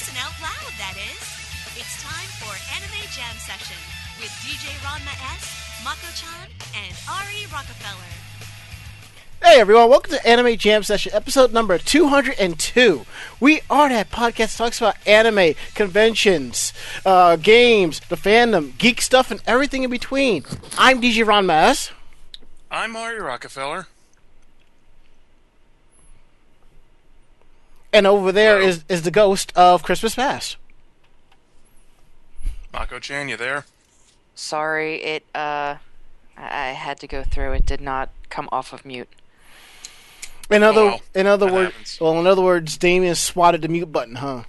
Listen out loud, that is. It's time for Anime Jam Session with DJ Ranma S, Mako-chan, and Ari Rockefeller. Hey everyone, welcome to Anime Jam Session, episode number 202. We are that podcast that talks about anime, conventions, uh, games, the fandom, geek stuff, and everything in between. I'm DJ Ranma S. I'm Ari Rockefeller. And over there is, is, is the ghost of Christmas Past. Mako Chan, you there? Sorry, it uh I I had to go through. It did not come off of mute. In other, well, in other that words, happens. well, in other words, Damien swatted the mute button, huh?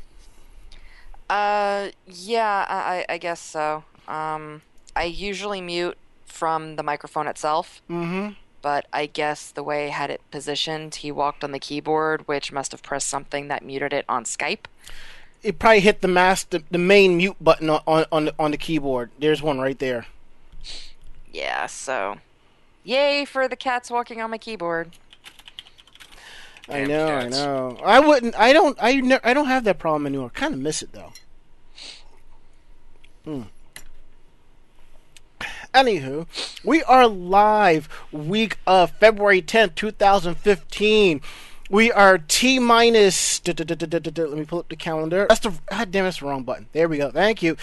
Uh yeah, I I I guess so. Um I usually mute from the microphone itself, Mm-hmm. But I guess the way I had it positioned, he walked on the keyboard, which must have pressed something that muted it on Skype. It probably hit the mass, the, the main mute button on on on the, on the keyboard. There's one right there. Yeah, so yay for the cats walking on my keyboard. I Damn know, cats. I know. I wouldn't. I don't. I ne- I don't have that problem anymore. Kind of miss it though. Hmm. Anywho, we are live week of February tenth, two thousand fifteen. We are T minus. Let me pull up the calendar. That's the. God damn, that's the wrong button. There we go. Thank you.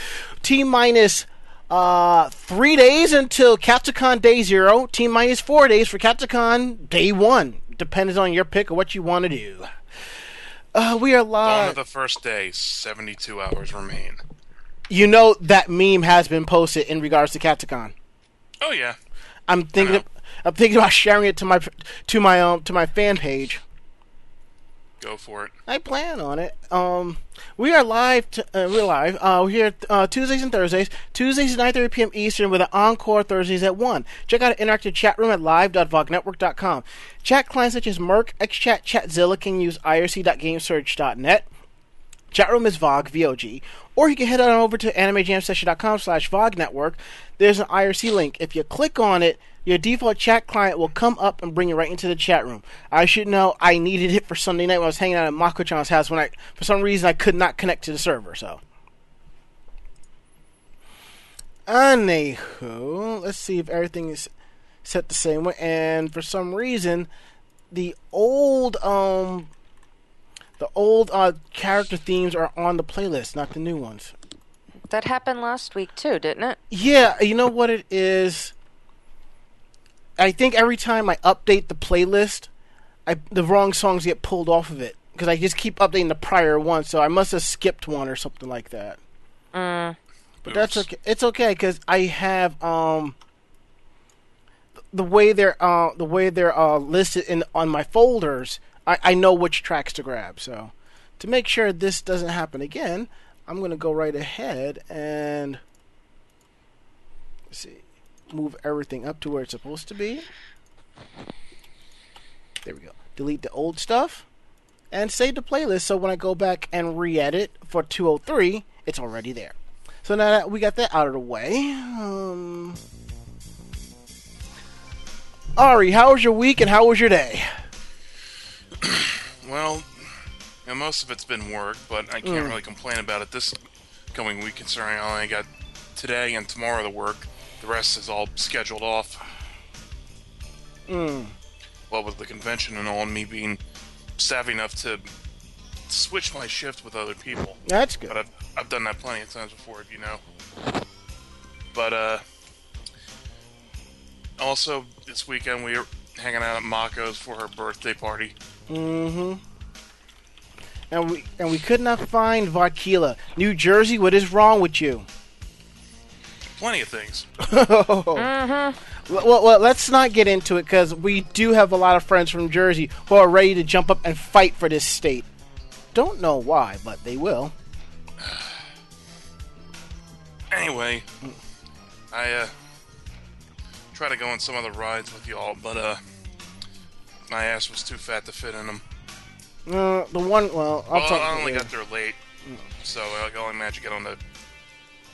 T minus. Uh, three days until Katsucon Day Zero. T minus four days for Katsucon Day One. Depends on your pick of what you want to do. Uh, we are Dawn live. of the first day, 72 hours remain. you know that meme has been posted in regards to Katsucon. Oh, yeah. I'm thinking. know. I'm thinking about sharing it to my to my um to my fan page. Go for it. I plan on it. Um, we are live. T- uh, we're live. Uh, we're here uh, Tuesdays and Thursdays. Tuesdays at 9:30 p.m. Eastern with an encore Thursdays at one. Check out our interactive chat room at live.vognetwork.com. Chat clients such as mIRC, XChat, Chatzilla can use irc.gamesurge.net. Chat room is VOG, V-O-G. Or you can head on over to animejamsession.com slash VOG network. There's an IRC link. If you click on it, your default chat client will come up and bring you right into the chat room. I should know I needed it for Sunday night when I was hanging out at Mako-chan's house when I, for some reason, I could not connect to the server, so. Anywho, let's see if everything is set the same way. And for some reason, the old, um, the old uh, character themes are on the playlist, not the new ones. That happened last week too, didn't it? Yeah, you know what it is. I think every time I update the playlist, I the wrong songs get pulled off of it because I just keep updating the prior one. So I must have skipped one or something like that. Mm. But that's okay. It's okay because I have um the way they're uh the way they're uh listed in on my folders. I I know which tracks to grab. So to make sure this doesn't happen again, I'm gonna go right ahead and see move everything up to where it's supposed to be. There we go. Delete the old stuff and save the playlist so when I go back and re-edit for 203, it's already there. So now that we got that out of the way, um, Ari, how was your week and how was your day? Well, you know, most of it's been work, but I can't Mm. really complain about it this coming week, considering I only got today and tomorrow to work. The rest is all scheduled off. Mm. Well, with the convention and all, and me being savvy enough to switch my shift with other people. That's good. But I've, I've done that plenty of times before, you know. But, uh, also, this weekend we were hanging out at Mako's for her birthday party. Mm-hmm. And we and we could not find Vodkila. New Jersey, what is wrong with you? Plenty of things. Mm-hmm. Well, well, well, let's not get into it because we do have a lot of friends from Jersey who are ready to jump up and fight for this state. Don't know why, but they will. Anyway, I, uh, try to go on some other rides with y'all, but, uh, my ass was too fat to fit in them. Uh, the one, well, I'll Well, talk. I only got there late, so I only manage to get on the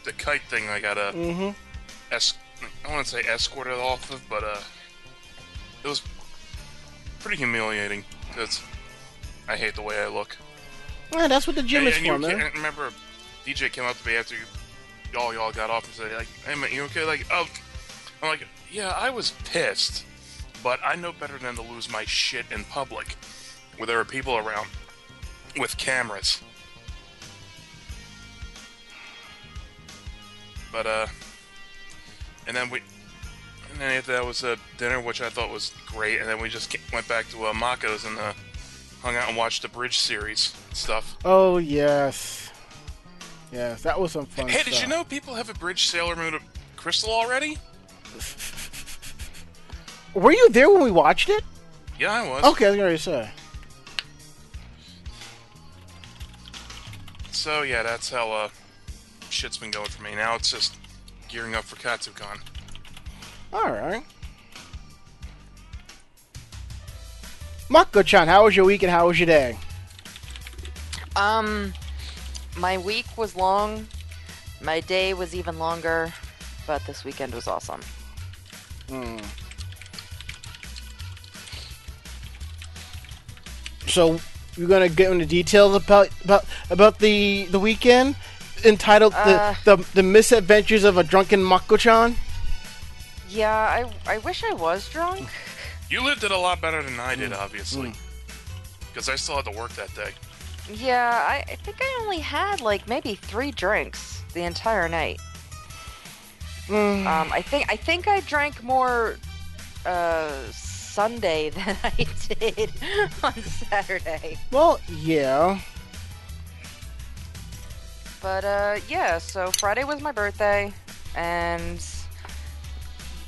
the kite thing. I got a Mm-hmm. es- I want to say escorted off of, but uh, it was pretty humiliating because I hate the way I look. Yeah, that's what the gym And- is and for, man. remember, DJ came up to me after you, y'all y'all got off and said like, "Hey man, you okay?" Like, oh, I'm like, yeah, I was pissed, but I know better than to lose my shit in public, where there are people around with cameras. But uh, and then we, and then after that was a dinner, which I thought was great, and then we just went back to uh, Mako's and uh, hung out and watched the bridge series stuff. Oh yes, yes, that was some fun. Hey, did you know people have a bridge Sailor Moon crystal already? Were you there when we watched it? Yeah, I was. Okay, I was gonna say. So yeah, that's how uh, shit's been going for me. Now it's just gearing up for Katsucon. All right. Mako-chan, how was your week and how was your day? Um, my week was long. My day was even longer, but this weekend was awesome. So you're gonna get into details about about about the the weekend entitled Uh. the, the the misadventures of a drunken Mako-chan. Yeah, I I wish I was drunk. You lived it a lot better than I did, obviously, because I still had to work that day. Yeah, I, I think I only had like maybe three drinks the entire night. Mm. Um, I think I think I drank more uh, Sunday than I did on Saturday. Well, yeah. But uh, yeah, so Friday was my birthday, and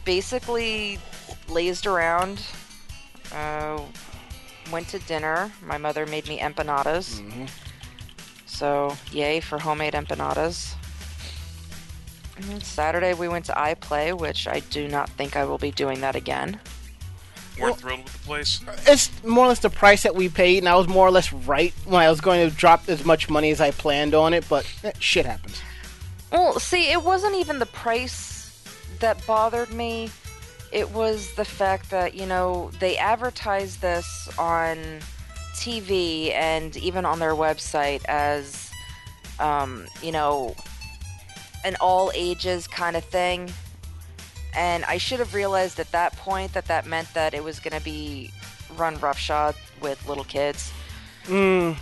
basically lazed around. Uh, went to dinner. My mother made me empanadas. So yay for homemade empanadas. And Saturday we went to iPlay, which I do not think I will be doing that again. Weren't thrilled with the place. It's more or less the price that we paid, and I was more or less right when I was going to drop as much money as I planned on it. But eh, shit happens. Well, see, it wasn't even the price that bothered me. It was the fact that, you know, they advertised this on TV and even on their website as, um, you know, an all ages kind of thing. And I should have realized at that point that that meant that it was going to be run roughshod with little kids. Mm,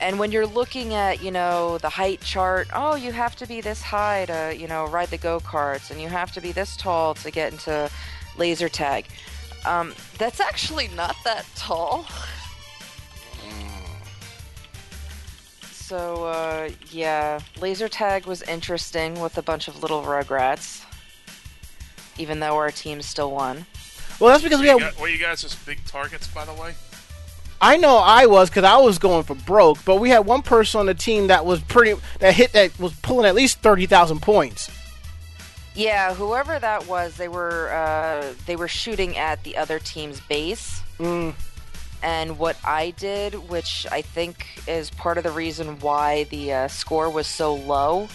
And when you're looking at, you know, the height chart, oh, you have to be this high to, you know, ride the go karts, and you have to be this tall to get into laser tag. Um, that's actually not that tall. So, uh, yeah, laser tag was interesting with a bunch of little rugrats, even though our team still won. well, that's because we You had. got- were you guys just big targets, by the way? I know I was because I was going for broke, but we had one person on the team that was pretty that hit that was pulling at least thirty thousand points. Yeah, whoever that was, they were uh, they were shooting at the other team's base. Mm. And what I did, which I think is part of the reason why the uh, score was so low,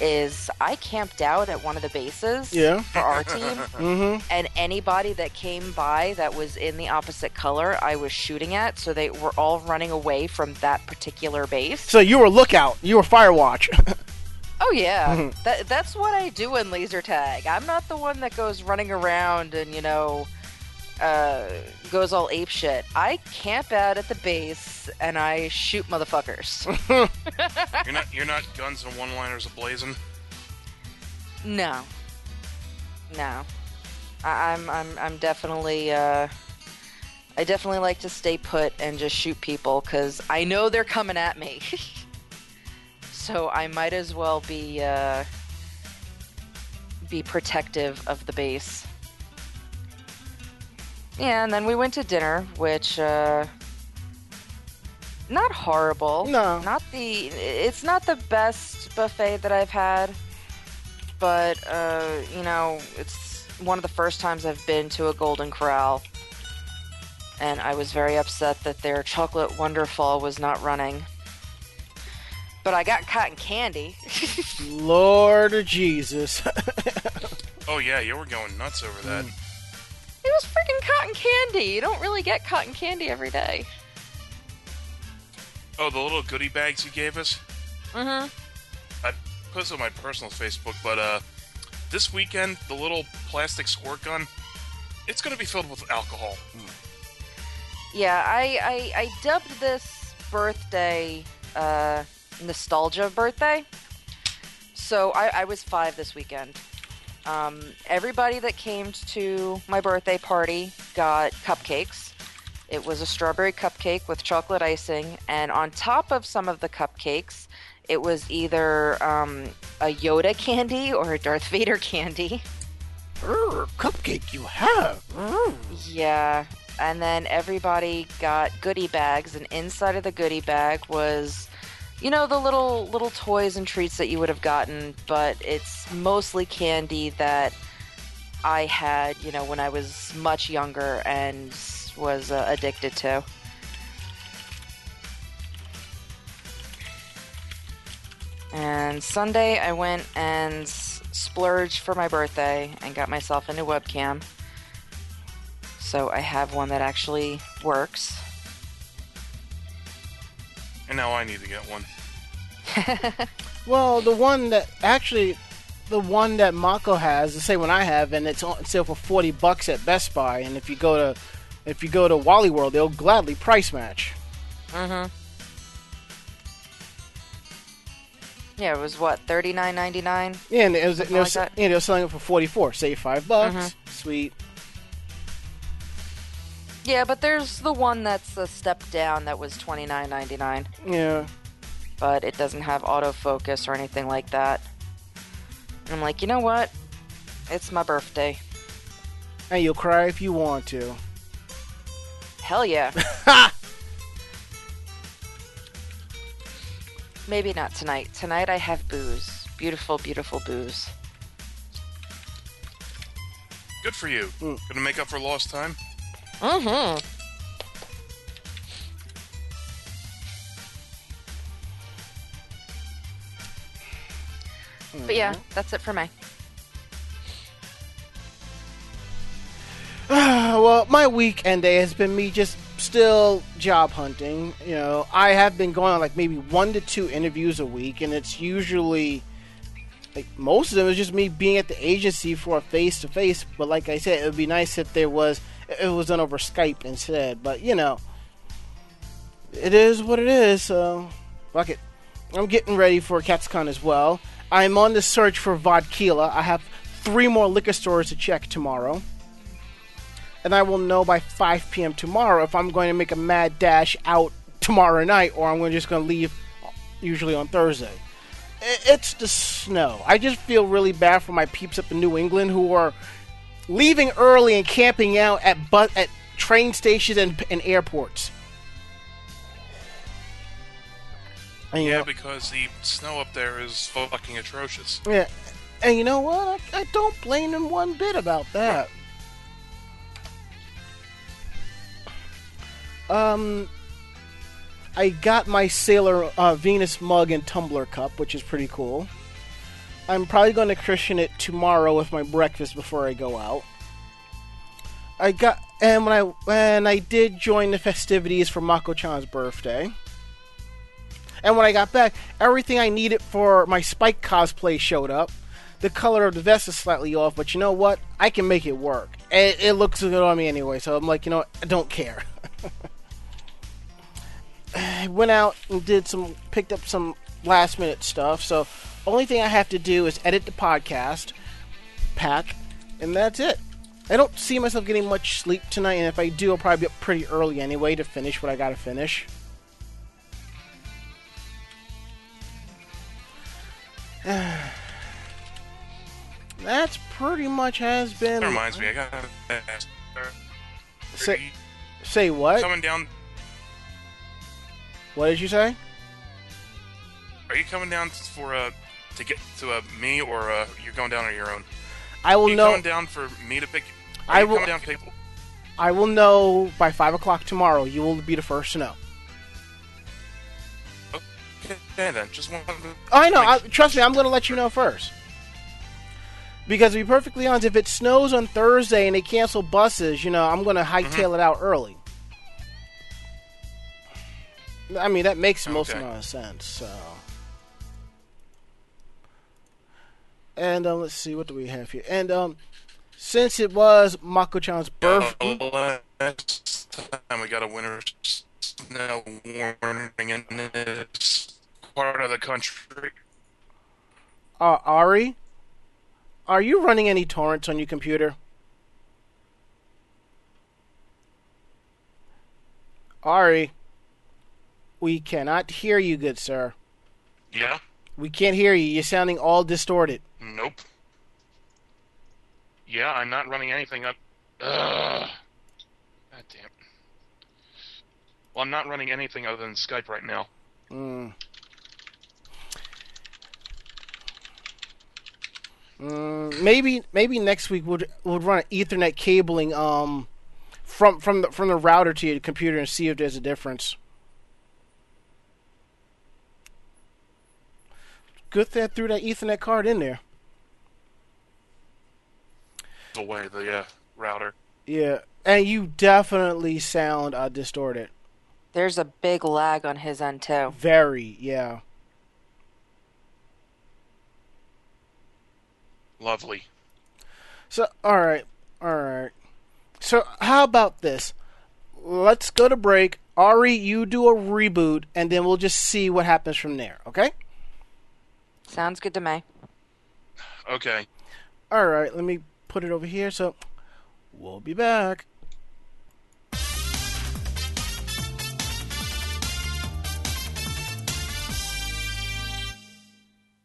is I camped out at one of the bases Yeah. for our team, Mm-hmm. and anybody that came by that was in the opposite color, I was shooting at. So they were all running away from that particular base. So you were lookout. You were firewatch. Oh yeah, that that's what I do in laser tag. I'm not the one that goes running around and you know, uh, goes all ape shit. I camp out at the base and I shoot motherfuckers. You're not you're not guns and one-liners ablazing. no, no, I, I'm I'm I'm definitely uh, I definitely like to stay put and just shoot people because I know they're coming at me. so I might as well be uh, be protective of the base. Yeah, and then we went to dinner, which uh, not horrible. No. not the. It's not the best buffet that I've had, but uh, you know, it's one of the first times I've been to a Golden Corral, and I was very upset that their chocolate Wonderfall was not running. But I got cotton candy. Lord Jesus. Oh yeah, you were going nuts over that. Mm. It was freaking cotton candy. You don't really get cotton candy every day. Oh, the little goodie bags you gave us. Mm-hmm. I posted on my personal Facebook, but uh, this weekend the little plastic squirt gun, it's going to be filled with alcohol. Yeah, I, I, I dubbed this birthday uh, nostalgia birthday. So I, I was five this weekend. Um, everybody that came to my birthday party got cupcakes. It was a strawberry cupcake with chocolate icing, and on top of some of the cupcakes, it was either um, a Yoda candy or a Darth Vader candy. Urgh, cupcake you have. Urgh. Yeah, and then everybody got goodie bags, and inside of the goodie bag was, you know, the little little toys and treats that you would have gotten, but it's mostly candy that I had, you know, when I was much younger and was uh, addicted to. And Sunday, I went and splurged for my birthday and got myself a new webcam. So I have one that actually works. And now I need to get one. Well, the one that actually, the one that Mako has, the same one I have, and it's on sale for forty bucks at Best Buy. And if you go to, if you go to Wally World, they'll gladly price match. Mm-hmm. Yeah, it was what thirty nine ninety nine. Yeah, and it was, Something they were, like that. yeah, they were selling it for forty four. Save five bucks. Mhm. Sweet. Yeah, but there's the one that's a step down that was twenty nine ninety nine, Yeah. but it doesn't have autofocus or anything like that. And I'm like, you know what? It's my birthday. And you'll cry if you want to. Hell yeah. Maybe not tonight. Tonight I have booze. Beautiful, beautiful booze. Good for you. Mm. Gonna make up for lost time. Mm-hmm. But yeah, that's it for me. well, my weekend day has been me just still job hunting. You know, I have been going on like maybe one to two interviews a week, and it's usually like most of them is just me being at the agency for a face to face. But like I said, it would be nice if there was it was done over Skype instead. But you know, it is what it is. So fuck it. I'm getting ready for Katsucon as well. I'm on the search for Vodkila. I have three more liquor stores to check tomorrow and I will know by 5 p.m. tomorrow if I'm going to make a mad dash out tomorrow night or I'm just going to leave usually on Thursday. It's the snow. I just feel really bad for my peeps up in New England who are leaving early and camping out at bu- at train stations and, and airports. And, Yeah, know- because the snow up there is fucking atrocious. Yeah, and you know what? I, I don't blame him one bit about that. Um, I got my Sailor uh, Venus mug and tumbler cup, which is pretty cool. I'm probably going to christen it tomorrow with my breakfast before I go out. I got and when I when I did join the festivities for Mako-chan's birthday. And when I got back, everything I needed for my Spike cosplay showed up. The color of the vest is slightly off, but you know what? I can make it work. It, it looks good on me anyway, so I'm like, you know what? I don't care. I went out and did some, picked up some last minute stuff. So, only thing I have to do is edit the podcast, pack, and that's it. I don't see myself getting much sleep tonight, and if I do, I'll probably be up pretty early anyway to finish what I gotta finish. That's pretty much has been. That reminds me, I got. Say, say what? coming down. What did you say? Are you coming down for uh to get to uh, me, or uh, you're going down on your own? I will you know. down for me to pick? I you will- down pick? I will know by five o'clock tomorrow. You will be the first to know. Okay, then just one. I know. I, trust me, I'm going to let you know first. Because to be perfectly honest, if it snows on Thursday and they cancel buses, you know, I'm going to hightail it out early. I mean, that makes most amount of sense. So, and um, let's see, what do we have here? And um, since it was Mako-chan's birth, Uh, last time we got a winter snow warning in this part of the country. uh, Ari, are you running any torrents on your computer? Ari, we cannot hear you, good sir. Yeah? We can't hear you. You're sounding all distorted. Nope. Yeah, I'm not running anything up. Ugh. God damn. Well, I'm not running anything other than Skype right now. Mm. Mm, maybe maybe next week we'll we'll run Ethernet cabling um from from the from the router to your computer and see if there's a difference. Good I threw that Ethernet card in there. The way the uh, router. Yeah, and you definitely sound uh, distorted. There's a big lag on his end too. Very, yeah. Lovely. So, all right, all right. So, how about this? Let's go to break. Ari, you do a reboot, and then we'll just see what happens from there. Okay? Sounds good to me. Okay. All right. Let me put it over here. So, we'll be back.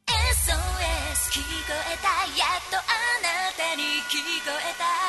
SOS 聞こえたやっとあなたに聞こえた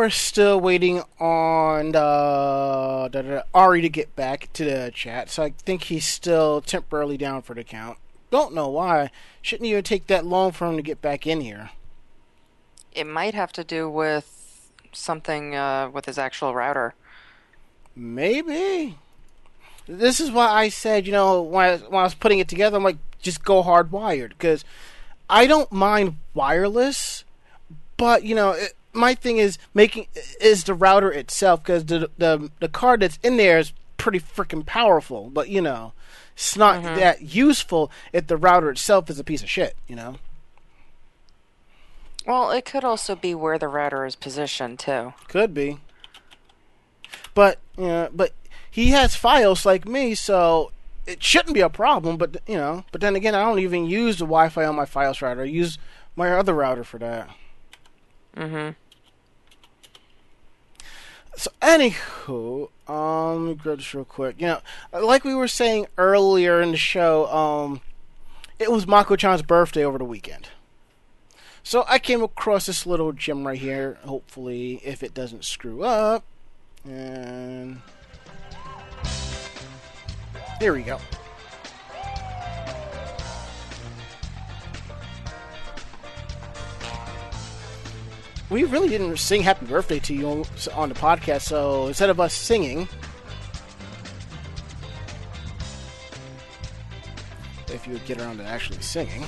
we're still waiting on uh, Ari to get back to the chat, so I think he's still temporarily down for the count. Don't know why. Shouldn't even take that long for him to get back in here. It might have to do with something uh, with his actual router. Maybe. This is why I said, you know, when I, when I was putting it together, I'm like, just go hardwired because I don't mind wireless, but you know. It, my thing is making is the router itself because the, the the card that's in there is pretty freaking powerful, but you know, it's not mm-hmm. that useful if the router itself is a piece of shit. You know. Well, it could also be where the router is positioned too. Could be. But you know, but he has FiOS like me, so it shouldn't be a problem. But you know, but then again, I don't even use the Wi-Fi on my FiOS router. I use my other router for that. Mm-hmm. So anywho, um, this real quick. You know, like we were saying earlier in the show, um, it was Mako-chan's birthday over the weekend. So I came across this little gem right here. Hopefully, if it doesn't screw up, and here we go. We really didn't sing happy birthday to you on, the podcast, so instead of us singing, if you would get around to actually singing.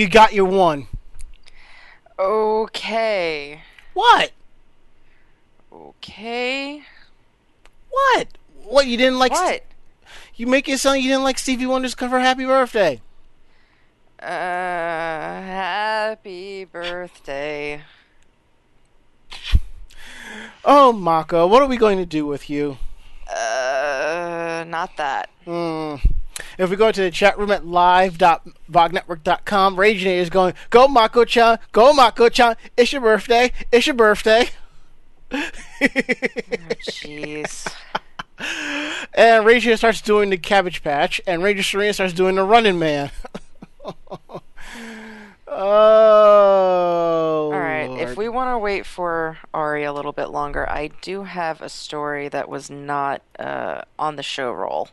You got your one. Okay. What? Okay. What? What you didn't like? What? You make it sound you didn't like Stevie Wonder's cover "Happy Birthday." Uh, happy birthday. Oh, Mako, what are we going to do with you? Uh, not that. If we go to the chat room at live.vognetwork.com, Raging is going, Go Mako chan, go Mako chan, it's your birthday, it's your birthday. Jeez. and Raging starts doing the Cabbage Patch, and Ranger Serena starts doing the Running Man. oh. All right. If we want to wait for Ari a little bit longer, I do have a story that was not uh, on the show roll.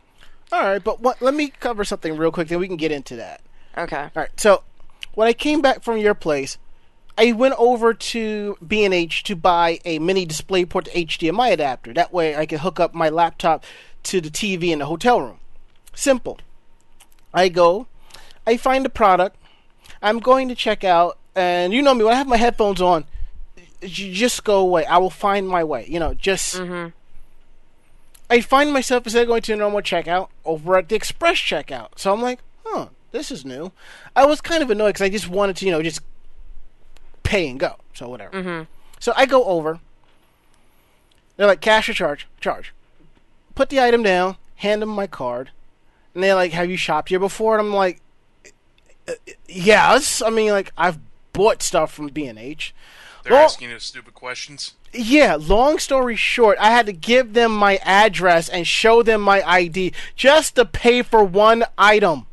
All right, but what, let me cover something real quick, then we can get into that. Okay. All right. So when I came back from your place, I went over to B&H to buy a mini DisplayPort to HDMI adapter. That way I could hook up my laptop to the TV in the hotel room. Simple. I go, I find the product. I'm going to check out, and you know me when I have my headphones on, just go away. I will find my way. You know, just. Mm-hmm. I find myself instead of going to a normal checkout over at the express checkout. So I'm like, huh, this is new. I was kind of annoyed because I just wanted to, you know, just pay and go. So whatever. So I go over. They're like, cash or charge? Charge. Put the item down, hand them my card, and they're like, have you shopped here before? And I'm like, "Uh, yes. I mean, like, I've bought stuff from B&H. They're Well- asking you stupid questions. Yeah, long story short, I had to give them my address and show them my ID just to pay for one item.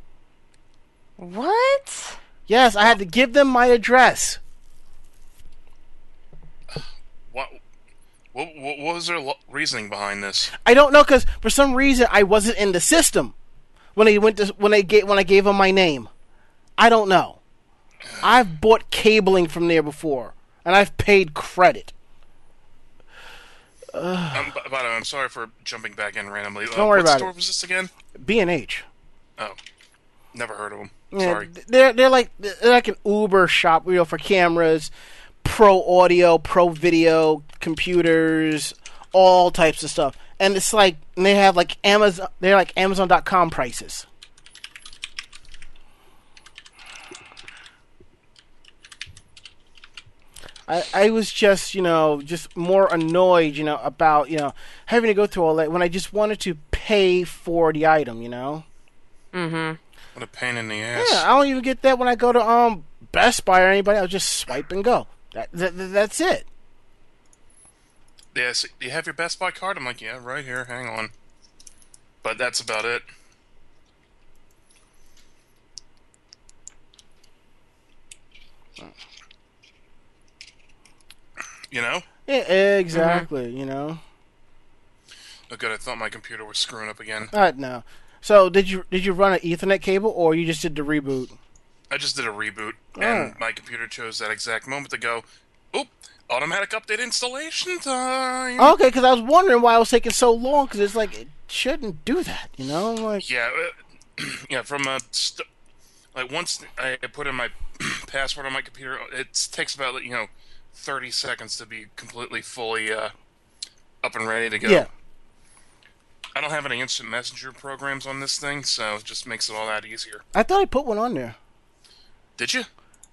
What? Yes, I had to give them my address. What? What, what what was their lo- reasoning behind this? I don't know because for some reason I wasn't in the system when I went to when I gave when I gave them my name. I don't know. I've bought cabling from there before, and I've paid credit. Um, b- by the way, I'm sorry for jumping back in randomly. Uh, Don't worry what about store it. was this again? B and H. Oh, never heard of them. Yeah, Sorry. they're they're like they're like an Uber shop, you know, for cameras, pro audio, pro video, computers, all types of stuff. And it's like and they have like Amazon, they're like Amazon.com prices. I, I was just, you know, just more annoyed, you know, about, you know, having to go through all that when I just wanted to pay for the item, you know? Mm-hmm. What a pain in the ass. Yeah, I don't even get that when I go to um Best Buy or anybody. I'll just swipe and go. That, that that's it. Yeah, so you have your Best Buy card? I'm like, yeah, right here. Hang on. But that's about it. You know? Yeah, exactly. You know. Oh, good. I thought my computer was screwing up again. Uh, no. So did you did you run an Ethernet cable or you just did the reboot? I just did a reboot, Oh. and my computer chose that exact moment to go, oop, automatic update installation time. Okay, because I was wondering why it was taking so long. Because it's like it shouldn't do that, you know? Like Yeah, uh, yeah. From a st- like once I put in my password on my computer, it takes about you know thirty seconds to be completely fully uh, up and ready to go. yeah. I don't have any instant messenger programs on this thing, so it just makes it all that easier. I thought I put one on there. Did you?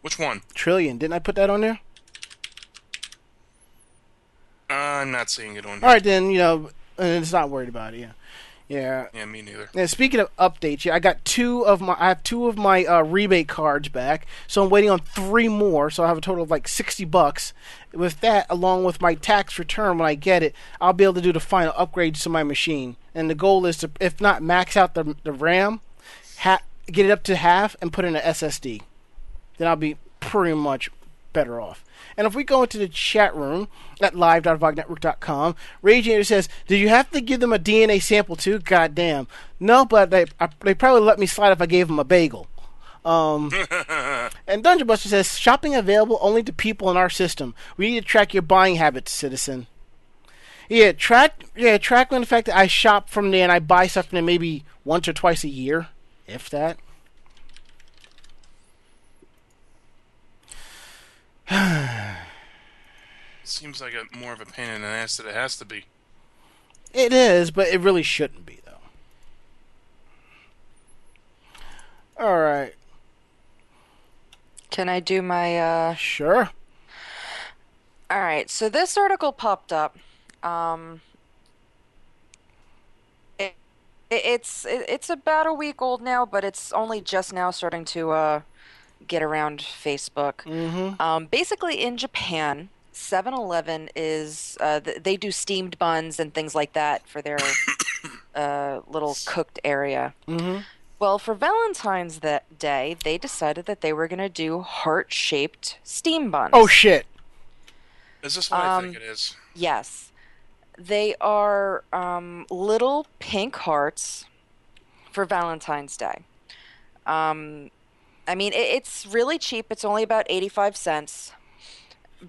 Which one? Trillian. Didn't I put that on there? Uh, I'm not seeing it on here. All right, then you know, and it's not worried about it. Yeah. Yeah. Yeah, me neither. And speaking of updates, yeah, I got two of my I have two of my uh, rebate cards back, so I'm waiting on three more. So I have a total of like sixty bucks. With that, along with my tax return when I get it, I'll be able to do the final upgrades to my machine. And the goal is to, if not max out the the RAM, ha- get it up to half, and put in an SSD. Then I'll be pretty much better off. And if we go into the chat room at live.vognetwork.com, Radiator says, Did you have to give them a DNA sample too? God damn. No, but they, I, they probably let me slide if I gave them a bagel. Um, and Dungeon Buster says, Shopping available only to people in our system. We need to track your buying habits, citizen. Yeah, track yeah, track on the fact that I shop from there and I buy stuff from there maybe once or twice a year, if that. Seems like a more of a pain in the ass than it has to be. It is, but it really shouldn't be, though. All right, Can I do my uh sure. All right, so this article popped up. Um, it, it, it's it, it's about a week old now, but it's only just now starting to uh, get around Facebook. Mm-hmm. Um, basically, in Japan, 7-Eleven is uh, th- they do steamed buns and things like that for their uh, little cooked area. Mm-hmm. Well, for Valentine's that day, they decided that they were going to do heart-shaped steam buns. Oh shit! Is this what I think Um, it is? Yes. They are um, little pink hearts for Valentine's Day. Um, I mean, it, it's really cheap. It's only about 85 cents.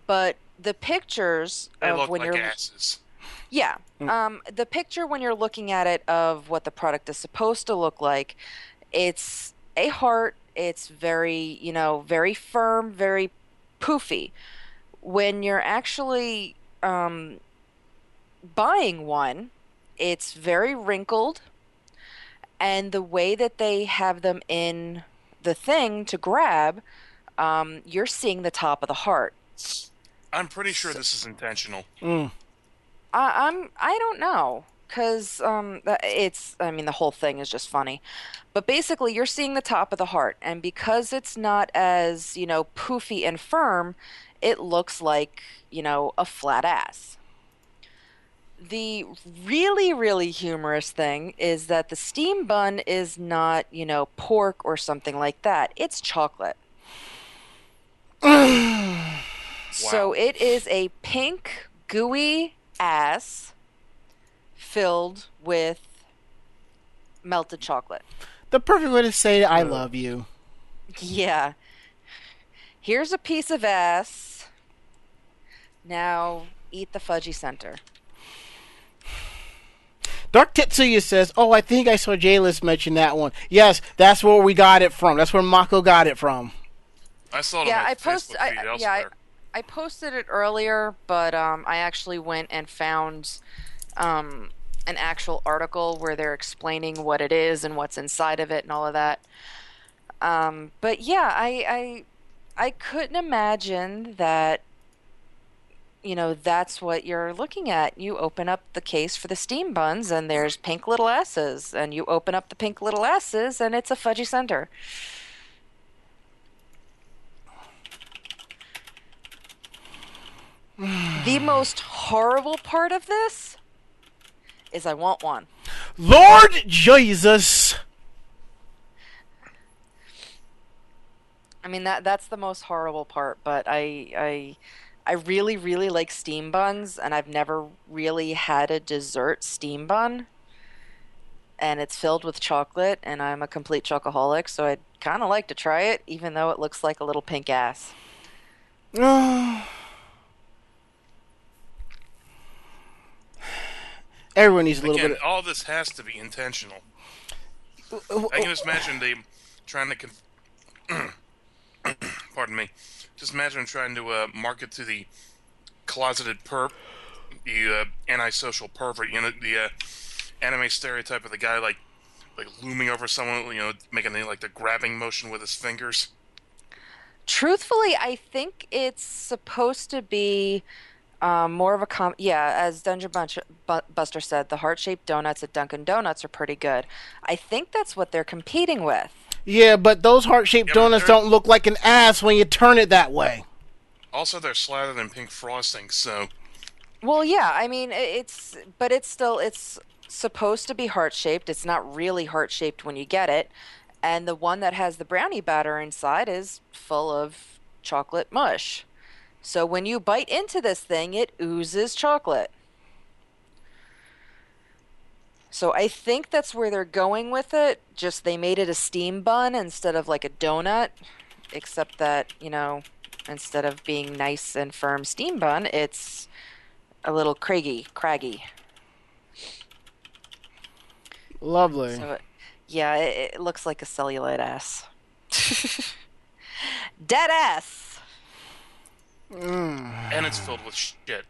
But the pictures They of when like you're asses. yeah. Um, the picture when you're looking at it of what the product is supposed to look like, it's a heart. It's very, you know, very firm, very poofy. When you're actually um, buying one, it's very wrinkled, and the way that they have them in the thing to grab, um, you're seeing the top of the heart. I'm pretty sure this is intentional. Mm. I, I'm I don't know because um it's I mean the whole thing is just funny, but basically you're seeing the top of the heart, and because it's not as you know poofy and firm, it looks like you know a flat ass. The really really humorous thing is that the steam bun is not you know pork or something like that. It's chocolate. So Wow. it is a pink, gooey ass filled with melted chocolate. The perfect way to say I love you. Yeah. Here's a piece of ass. Now eat the fudgy center. Dark Tetsuya says, "Oh, I think I saw J-List mention that one. Yes, that's where we got it from. That's where Mako got it from. I saw it yeah, on I posted. Facebook I, feed yeah, I. I posted it earlier, but um, I actually went and found um, an actual article where they're explaining what it is and what's inside of it and all of that. Um, but yeah, I, I I couldn't imagine that you know, that's what you're looking at. You open up the case for the steam buns, and there's pink little S's, and you open up the pink little S's, and it's a fudgy center. the most horrible part of this is I want one. Lord Jesus. I mean that that's the most horrible part, but I I I really really like steam buns and I've never really had a dessert steam bun. And it's filled with chocolate and I'm a complete chocoholic, so I'd kind of like to try it even though it looks like a little pink ass. Everyone needs a little Again, bit. all this has to be intentional. I can just imagine them trying to. Con- pardon me. Just imagine trying to uh, market to the closeted perp, the uh, antisocial pervert. You know, the uh, anime stereotype of the guy like like looming over someone. You know, making the, like the grabbing motion with his fingers. Truthfully, I think it's supposed to be um, more of a com. Yeah, as Dungeon Bunch- Bu- Buster said, the heart-shaped donuts at Dunkin' Donuts are pretty good. I think that's what they're competing with. Yeah, but those heart-shaped Yeah, donuts don't look like an ass when you turn it that way. Also, they're slathered in pink frosting, so Well, yeah, I mean it's, but it's still it's supposed to be heart-shaped. It's not really heart-shaped when you get it, and the one that has the brownie batter inside is full of chocolate mush. So when you bite into this thing, it oozes chocolate. So I think that's where they're going with it. Just they made it a steam bun instead of like a donut, except that, you know, instead of being nice and firm steam bun, it's a little craggy, craggy. Lovely. So yeah, it, it looks like a cellulite ass. Dead ass. and it's filled with shit.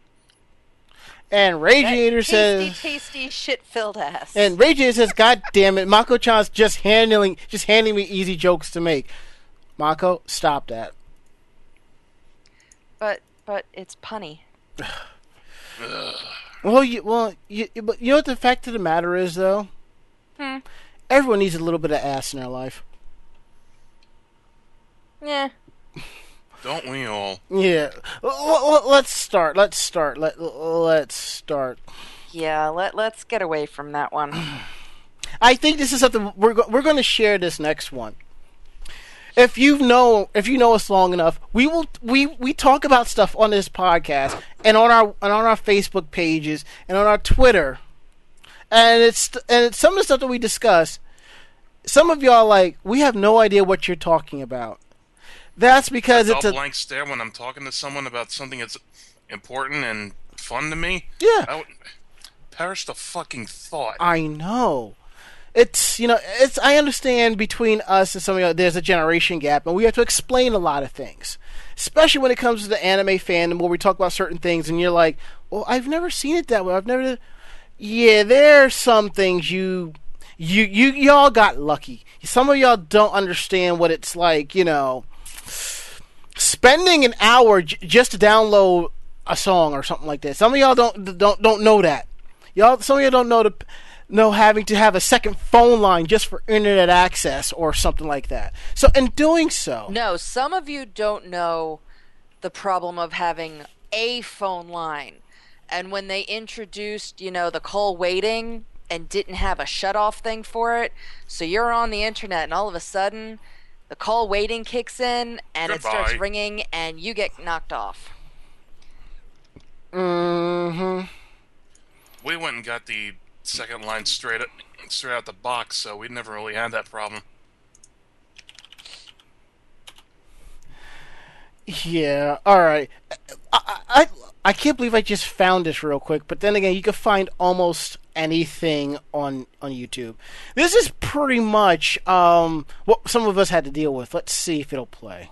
And Radiator tasty, says. tasty shit-filled ass. And Radiator says, "God damn it, Mako-chan's just handling, just handing me easy jokes to make." Mako, stop that. but but it's punny. Well, you, well, you, you- but you know what the fact of the matter is, though. Hmm. Everyone needs a little bit of ass in their life. Yeah. Don't we all? Yeah. L- l- let's start. Let's start. Let Let's start. Yeah, let let's get away from that one. I think this is something we're go- we're going to share this next one. If you know if you know us long enough, we will we we talk about stuff on this podcast and on our and on our Facebook pages and on our Twitter. And it's and it's some of the stuff that we discuss. Some of y'all like we have no idea what you're talking about. That's because It's a blank stare when I'm talking to someone about something that's important and fun to me. yeah. I would perish the fucking thought. I know. It's you know it's I understand between us and some of you there's a generation gap and we have to explain a lot of things, especially when it comes to the anime fandom where we talk about certain things and you're like, well I've never seen it that way. I've never. Yeah, there's some things you you you y'all got lucky. Some of y'all don't understand what it's like. You know, spending an hour j- just to download a song or something like that. Some of y'all don't don't don't know that. Y'all, some of y'all don't know the know having to have a second phone line just for internet access or something like that. So in doing so, No, some of you don't know the problem of having a phone line. And when they introduced, you know, the call waiting and didn't have a shut off thing for it, so you're on the internet and all of a sudden the call waiting kicks in and it starts ringing and you get knocked off. Mm-hmm. We went and got the second line straight up, straight out the box, so we never really had that problem. yeah, all right. I, I I can't believe I just found this real quick, but then again, you can find almost anything on on YouTube. This is pretty much um what some of us had to deal with. Let's see if it'll play.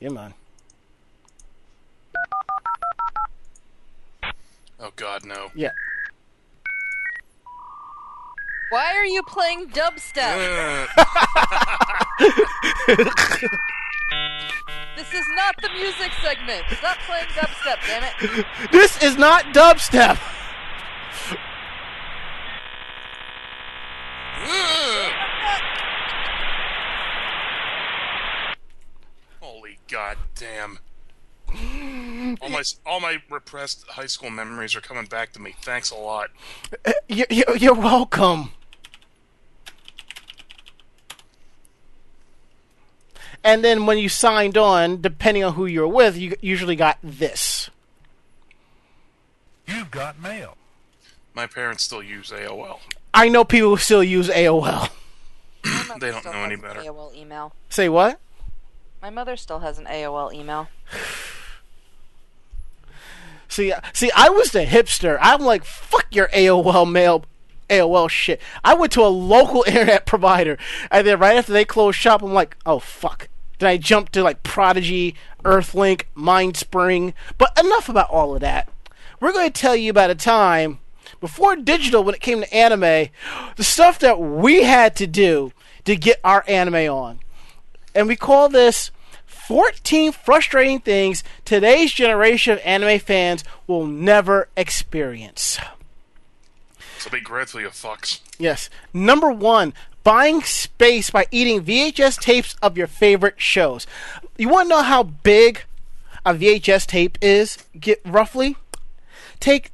Yeah, man. Oh God, no. Yeah. Why are you playing dubstep? Uh, This is not the music segment. Stop playing dubstep, damn it. This is not dubstep. Ugh. Holy goddamn! All my all my repressed high school memories are coming back to me. Thanks a lot. You, you, you're welcome. And then when you signed on, depending on who you're with, you usually got this. You've got mail. My parents still use AOL. I know people who still use AOL. They don't know any better. AOL email. Say what? My mother still has an AOL email. See, see, I was the hipster. I'm like, fuck your AOL mail, AOL shit. I went to a local internet provider, and then right after they closed shop, I'm like, oh fuck. Then I jumped to like Prodigy, Earthlink, MindSpring. But enough about all of that. We're going to tell you about a time before digital when it came to anime, the stuff that we had to do to get our anime on. And we call this 14 frustrating things today's generation of anime fans will never experience. So be grateful, you fucks. Yes. Number one, buying space by eating VHS tapes of your favorite shows. You want to know how big a VHS tape is? Get roughly. Take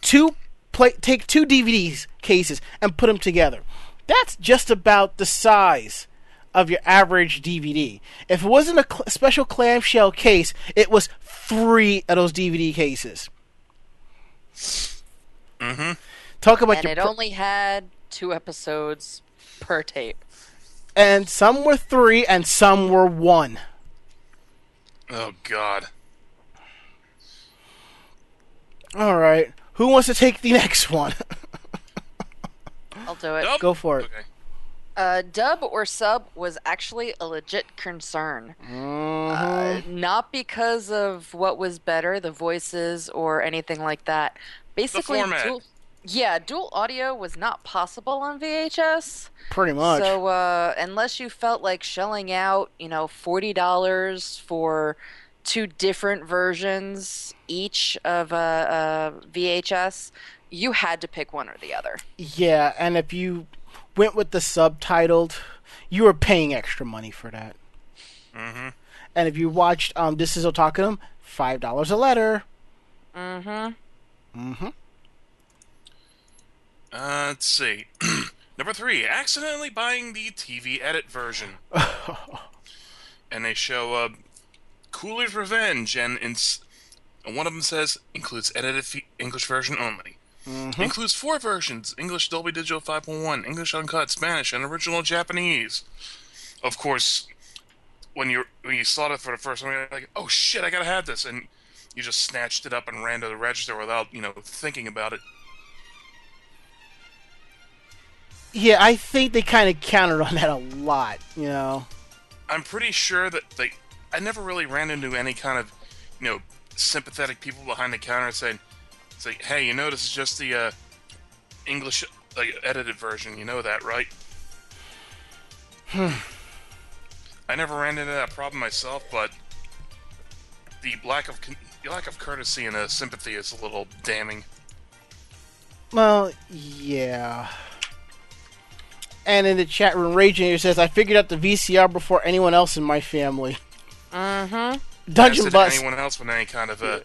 two play, take two DVDs cases and put them together. That's just about the size of your average DVD. If it wasn't a cl- special clamshell case, it was three of those DVD cases. Mm-hmm. Talk about And your it pr- only had two episodes per tape. and some were three and some were one. Oh God. All right, who wants to take the next one? I'll do it. Nope. Go for it. Okay. Uh, dub or sub was actually a legit concern. Uh, not because of what was better, the voices or anything like that. Basically, the format. dual, yeah, dual audio was not possible on VHS. Pretty much. So uh, unless you felt like shelling out, you know, forty dollars for two different versions each of a, a VHS, you had to pick one or the other. yeah, and if you went with the subtitled, you were paying extra money for that. Mm-hmm. And if you watched um, This Is Otakunum, five dollars a letter. Mm-hmm. Mm-hmm. Uh, let's see. Number three, accidentally buying the TV edit version. and they show uh, Cooler's Revenge, and ins- one of them says includes edited fe- English version only. Includes four versions: English Dolby Digital 5.1, English Uncut, Spanish, and original Japanese. Of course, when you when you saw it for the first time, you're like, "Oh shit, I gotta have this," and you just snatched it up and ran to the register without you know thinking about it. Yeah, I think they kind of countered on that a lot. You know. I'm pretty sure that they. I never really ran into any kind of, you know, sympathetic people behind the counter saying, "Say, hey, you know, this is just the uh, English like edited version. You know that, right?" Hmm. I never ran into that problem myself, but the lack of the lack of courtesy and uh, sympathy is a little damning. Well, yeah. And in the chat room, Raging here says, "I figured out the VCR before anyone else in my family." Mm-hmm. Dungeon As did Bust. anyone else with any kind of uh,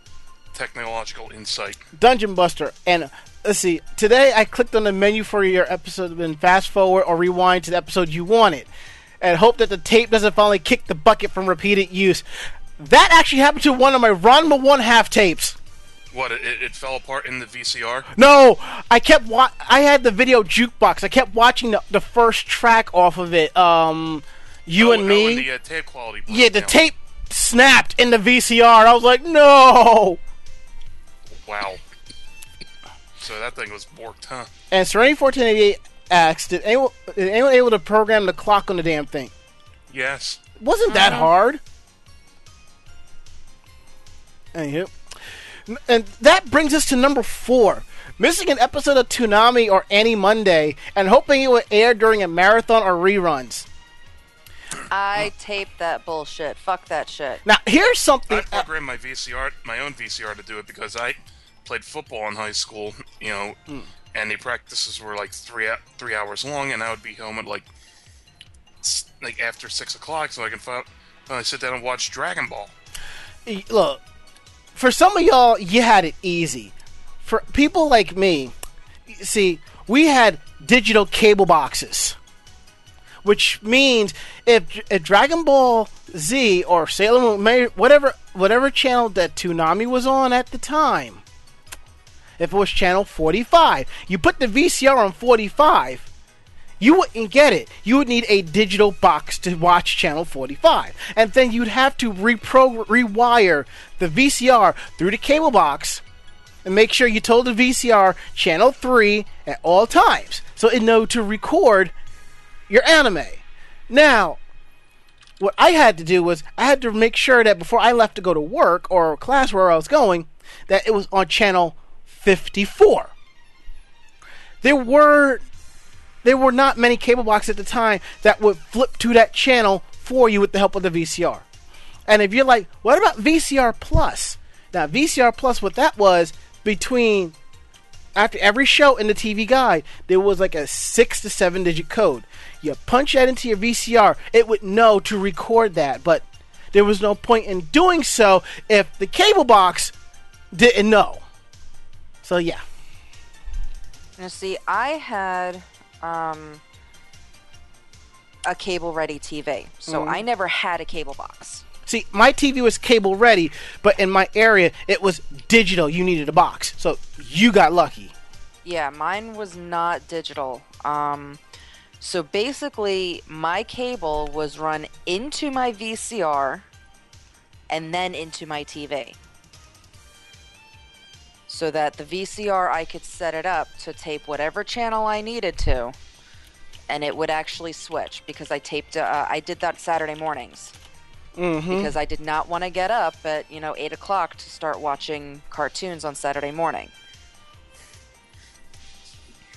technological insight. Dungeon Buster. And let's see, today I clicked on the menu for your episode and fast forward or rewind to the episode you wanted. And hope that the tape doesn't finally kick the bucket from repeated use. That actually happened to one of my Ranma 1 half tapes. What? It, it fell apart in the VCR. No, I kept wa- I had the video jukebox. I kept watching the, the first track off of it. Um, you Oh, and oh, me. the uh, tape quality. broke yeah, the down. tape snapped in the VCR. I was like, no. Wow. So that thing was borked, huh? And Serenity 1488 asks, did anyone, did anyone able to program the clock on the damn thing? Yes. Wasn't that hard? Anywho. N- And that brings us to number four. Missing an episode of Toonami or Any Monday and hoping it would air during a marathon or reruns. I taped that bullshit. Fuck that shit. Now here's something. I programmed uh, my VCR, my own VCR, to do it because I played football in high school. You know, hmm. and the practices were like three hou- three hours long, and I would be home at like like after six o'clock, so I can fi- finally sit down and watch Dragon Ball. Look, for some of y'all, you had it easy. For people like me, see, we had digital cable boxes, which means if, if Dragon Ball Z or Sailor Moon, whatever whatever channel that Toonami was on at the time, if it was channel 45, you put the VCR on 45. You wouldn't get it. You would need a digital box to watch channel 45. And then you'd have to repro- rewire the VCR through the cable box and make sure you told the VCR channel 3 at all times so it know to record your anime. Now, what I had to do was I had to make sure that before I left to go to work or class where I was going, that it was on channel 54. There were there were not many cable boxes at the time that would flip to that channel for you with the help of the VCR. And if you're like, what about VCR Plus? Now, VCR Plus, what that was between after every show in the TV guide, there was like a six to seven digit code. You punch that into your VCR, it would know to record that, but there was no point in doing so if the cable box didn't know. So, yeah. Now, see, I had um, a cable ready TV, so I never had a cable box. See, my TV was cable ready, but in my area, it was digital. You needed a box. So, you got lucky. Yeah, mine was not digital. Um, so basically, my cable was run into my VCR and then into my TV. So that the VCR, I could set it up to tape whatever channel I needed to, and it would actually switch because I taped. Uh, I did that Saturday mornings Mm-hmm. because I did not want to get up at you know eight o'clock to start watching cartoons on Saturday morning.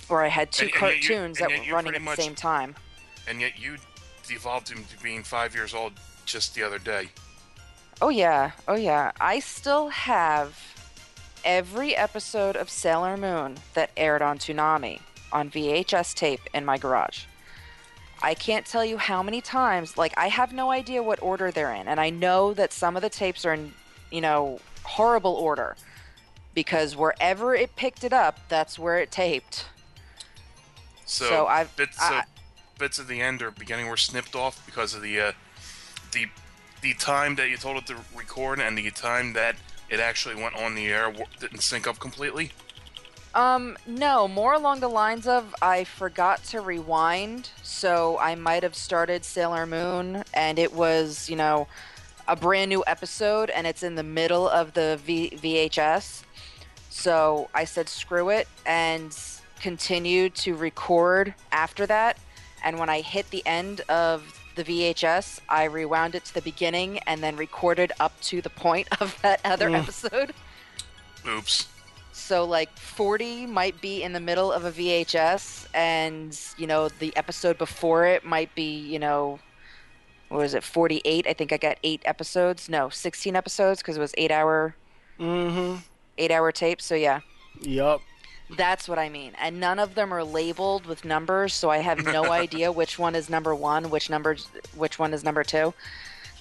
Or I had two And- and you- cartoons and that were running at the much- same time. And yet you devolved into being five years old just the other day. Oh yeah, oh yeah. I still have every episode of Sailor Moon that aired on Toonami on VHS tape in my garage. I can't tell you how many times, like, I have no idea what order they're in, and I know that some of the tapes are in, you know, horrible order because wherever it picked it up, that's where it taped. So, So I've- bits I- of bits of the end or beginning were snipped off because of the uh, the the time that you told it to record and the time that it actually went on the air didn't sync up completely. Um, no, more along the lines of I forgot to rewind, so I might have started Sailor Moon and it was, you know, a brand new episode and it's in the middle of the v- VHS. So I said screw it and continued to record after that. And when I hit the end of the VHS, I rewound it to the beginning and then recorded up to the point of that other Mm. episode. Oops. So like 40 might be in the middle of a VHS and you know the episode before it might be, you know, what was it 48? I think I got 8 episodes. No, 16 episodes because it was 8 hour Mm-hmm. 8 hour tape. So yeah, Yup. That's what I mean. And none of them are labeled with numbers, so I have no idea which one is number 1, which number which one is number 2.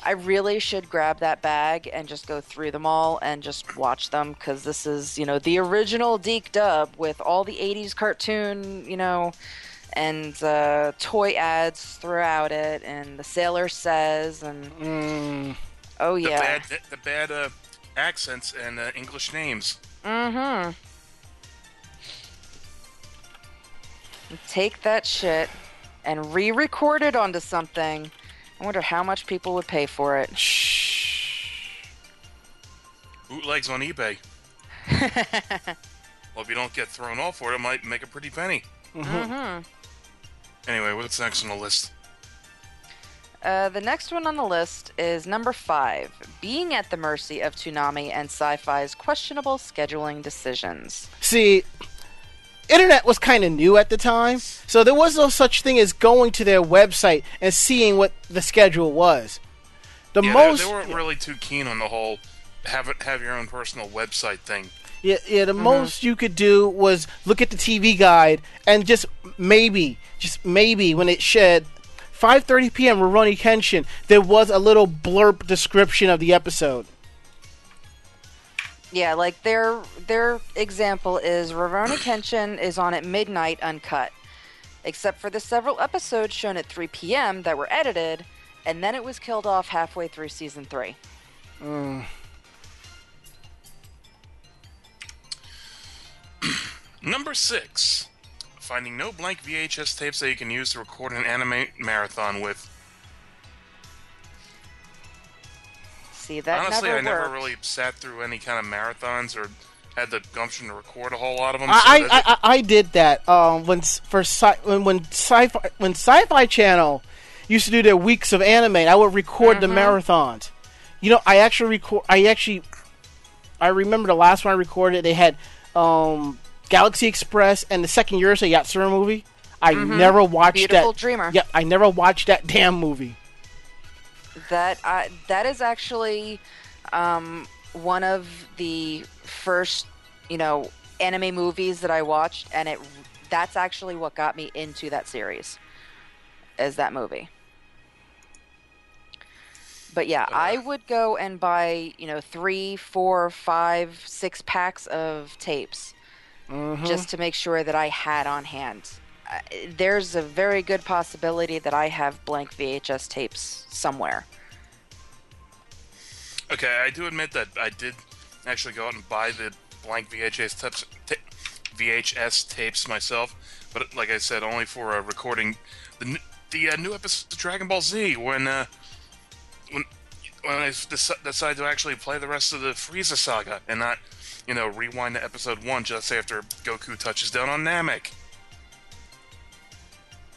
I really should grab that bag and just go through them all and just watch them because this is, you know, the original DiC dub with all the 80s cartoon, you know, and uh, toy ads throughout it, and the Sailor Says, and Mm. oh The yeah. bad the, the bad uh, accents and uh, English names. Mm hmm. Take that shit and re record it onto something. I wonder how much people would pay for it. Bootlegs on eBay. well, if you don't get thrown off for it, it might make a pretty penny. hmm Anyway, what's next on the list? Uh, the next one on the list is number five being at the mercy of Toonami and sci fi's questionable scheduling decisions. See, internet was kind of new at the time, so there was no such thing as going to their website and seeing what the schedule was. The Yeah, most they, they weren't really too keen on the whole have it have your own personal website thing. Yeah, yeah. The mm-hmm. most you could do was look at the TV guide and just maybe, just maybe, when it shed 5:30 p.m. Rurouni Kenshin, there was a little blurb description of the episode. Yeah, like their their example is Rurouni Kenshin is on at midnight uncut, except for the several episodes shown at 3 p.m. that were edited, and then it was killed off halfway through season three. Mm. Number six, finding no blank VHS tapes that you can use to record an anime marathon with. See that Honestly, never I never worked. really sat through any kind of marathons or had the gumption to record a whole lot of them. I, so I, that- I, I did that um, when s- for sci- when when sci-fi when Sci-Fi Channel used to do their weeks of anime. I would record the marathons. You know, I actually record. I actually, I remember the last one I recorded. They had um, Galaxy Express and the second Urusei Yatsura movie. I never watched Beautiful that. Dreamer. Yeah, I never watched that damn movie. That I, that is actually um, one of the first, you know, anime movies that I watched, and it that's actually what got me into that series. Is that movie? But yeah, I would go and buy, you know, three, four, five, six packs of tapes just to make sure that I had on hand. There's a very good possibility that I have blank VHS tapes somewhere. Okay, I do admit that I did actually go out and buy the blank VHS tapes, ta- VHS tapes myself, but like I said, only for recording the the uh, new episode of Dragon Ball Z when uh, when when I dec- decided to actually play the rest of the Frieza saga and not you know rewind to episode one just after Goku touches down on Namek.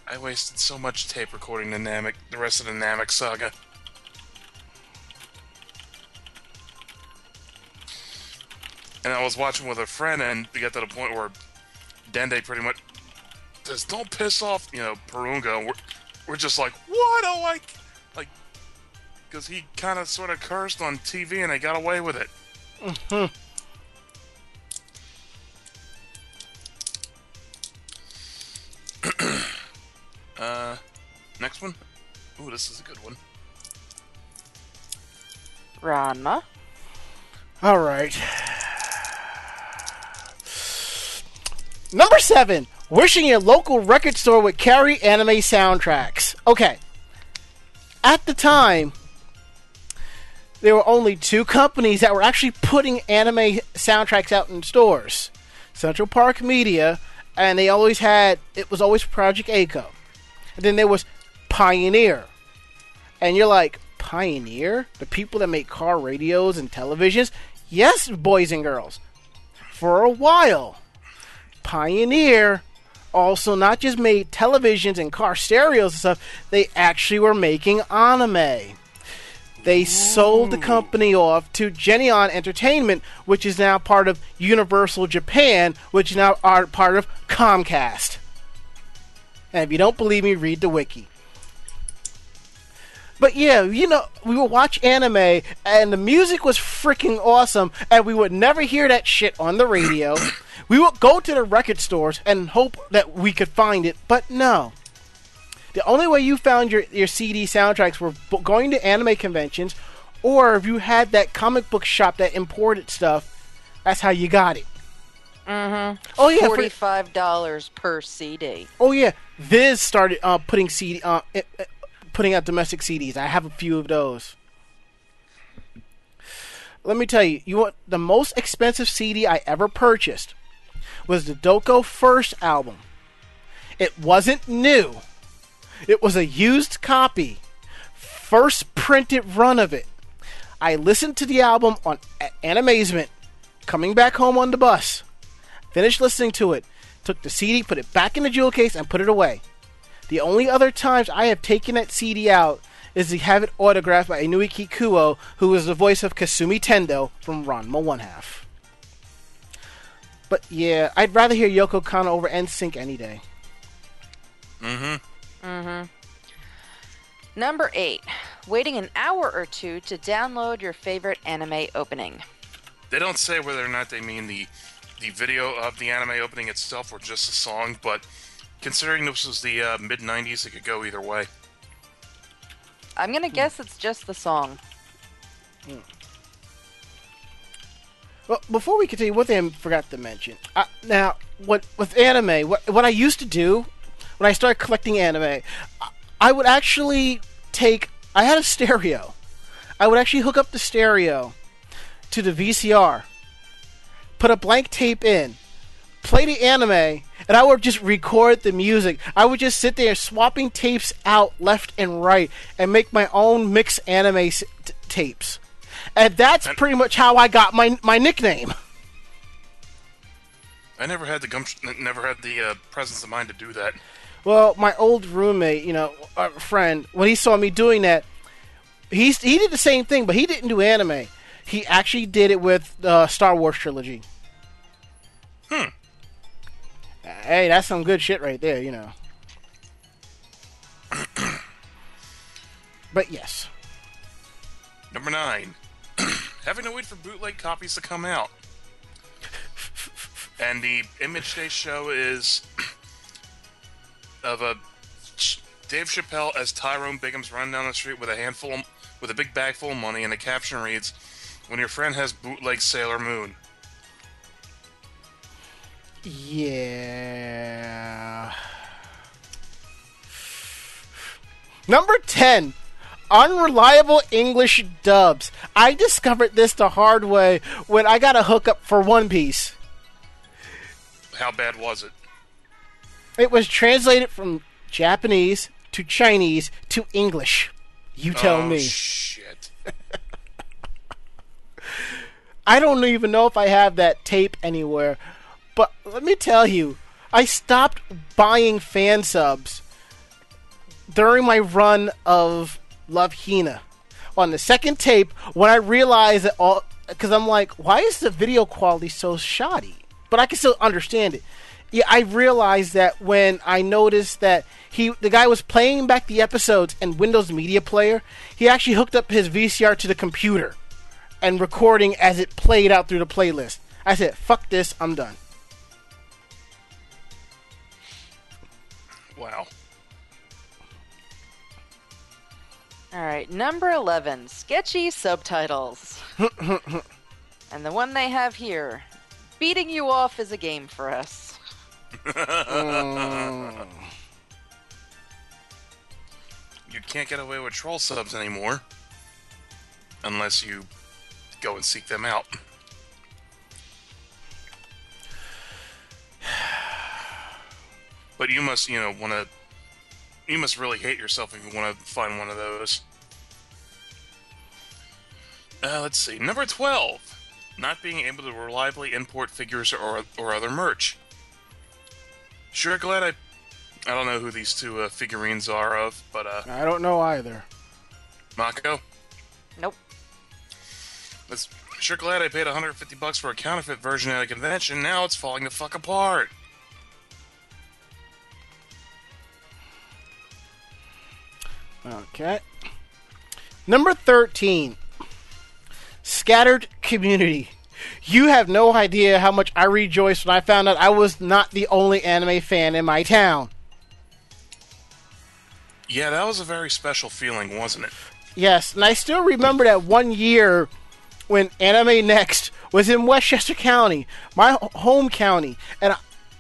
I wasted so much tape recording the Namek, the rest of the Namek saga. and I was watching with a friend, and we got to the point where Dende pretty much says, "Don't piss off," you know, Porunga. We're, we're just like, "What? Oh, like, like," because he kind of sort of cursed on TV, and they got away with it. uh, this is a good one. Ranma. All right. Number seven, wishing your local record store would carry anime soundtracks. Okay. At the time, there were only two companies that were actually putting anime soundtracks out in stores Central Park Media, and they always had, it was always Project A-ko. And then there was Pioneer. And you're like, Pioneer? The people that make car radios and televisions? Yes, boys and girls. For a while, Pioneer also not just made televisions and car stereos and stuff, they actually were making anime. They sold the company off to Geneon Entertainment, which is now part of Universal Japan, which is now are part of Comcast. And if you don't believe me, read the wiki. But yeah, you know, we would watch anime and the music was freaking awesome, and we would never hear that shit on the radio. we would go to the record stores and hope that we could find it, but no. The only way you found your, your CD soundtracks were going to anime conventions, or if you had that comic book shop that imported stuff, that's how you got it. Mm-hmm. Oh yeah, for- Forty-five dollars per CD. Oh yeah, Viz started uh, putting CD, uh, putting out domestic CDs. I have a few of those. Let me tell you, you want the most expensive CD I ever purchased was the Doko First album. It wasn't new. It was a used copy, first printed run of it. I listened to the album on an amazement, coming back home on the bus. Finished listening to it, took the CD, put it back in the jewel case, and put it away. The only other times I have taken that CD out is to have it autographed by Inoue Kikuko, who is the voice of Kasumi Tendo from Ranma One Half. But yeah, I'd rather hear Yoko Kanno over NSYNC any day. Mm-hmm. Mm-hmm. Number eight, waiting an hour or two to download your favorite anime opening. They don't say whether or not they mean the the video of the anime opening itself or just the song, but considering this was the uh, mid '90s, it could go either way. I'm gonna guess it's just the song. Well, before we continue, one thing I forgot to mention. Uh, now, what with anime, what what I used to do when I started collecting anime, I- I would actually take. I had a stereo. I would actually hook up the stereo to the VCR, put a blank tape in, play the anime, and I would just record the music. I would just sit there swapping tapes out left and right and make my own mix anime s- t- tapes. And that's And- pretty much how I got my my nickname. I never had the gum, never had the uh, presence of mind to do that. Well, my old roommate, you know, a friend, when he saw me doing that, he's he did the same thing, but he didn't do anime. He actually did it with the Star Wars trilogy. Hmm. Hey, that's some good shit right there, you know. but yes. Number nine, having to wait for bootleg copies to come out. And the image they show is of a Dave Chappelle as Tyrone Biggums running down the street with a handful of, with a big bag full of money, and the caption reads, "When your friend has bootleg Sailor Moon." Yeah. Number 10. Unreliable English dubs. I discovered this the hard way when I got a hookup for One Piece. How bad was it? It was translated from Japanese to Chinese to English. You tell oh, me. Shit. I don't even know if I have that tape anywhere. But let me tell you, I stopped buying fan subs during my run of Love Hina. On the second tape, when I realized that all, because I'm like, why is the video quality so shoddy? But I can still understand it. Yeah, I realized that when I noticed that he, the guy was playing back the episodes in Windows Media Player, he actually hooked up his VCR to the computer and recording as it played out through the playlist. I said, fuck this, I'm done. All right, number 11, sketchy subtitles. and the one they have here, beating you off is a game for us. You can't get away with troll subs anymore. Unless you go and seek them out. But you must, you know, want to. You must really hate yourself if you want to find one of those. Uh, let's see. Number 12. Not being able to reliably import figures or, or other merch. Sure glad I. I don't know who these two uh, figurines are of, but, uh, I don't know either. Mako? Nope. That's sure glad I paid 150 bucks for a counterfeit version at a convention. Now it's falling the fuck apart. Okay. Number 13. Scattered Community. You have no idea how much I rejoiced when I found out I was not the only anime fan in my town. Yeah, that was a very special feeling, wasn't it? Yes, and I still remember that one year when Anime Next was in Westchester County, my home county, and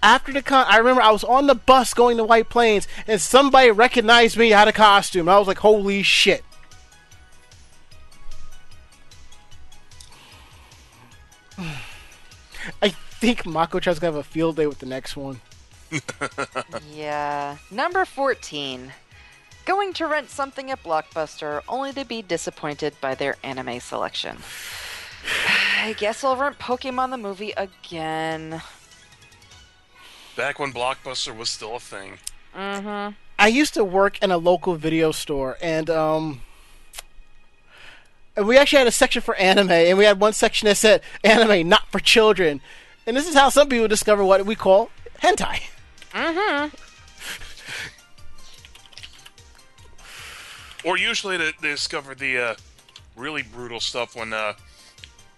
after the con, I remember I was on the bus going to White Plains, and somebody recognized me out of costume. I was like, "Holy shit!" I think Mako-chan's gonna have a field day with the next one. Yeah. Number 14. Going to rent something at Blockbuster only to be disappointed by their anime selection. I guess I'll rent Pokemon the movie again. Back when Blockbuster was still a thing. Mm-hmm. I used to work in a local video store, and um, and we actually had a section for anime, and we had one section that said "anime not for children." And this is how some people discover what we call hentai. Mhm. Or usually they, they discover the uh, really brutal stuff when uh,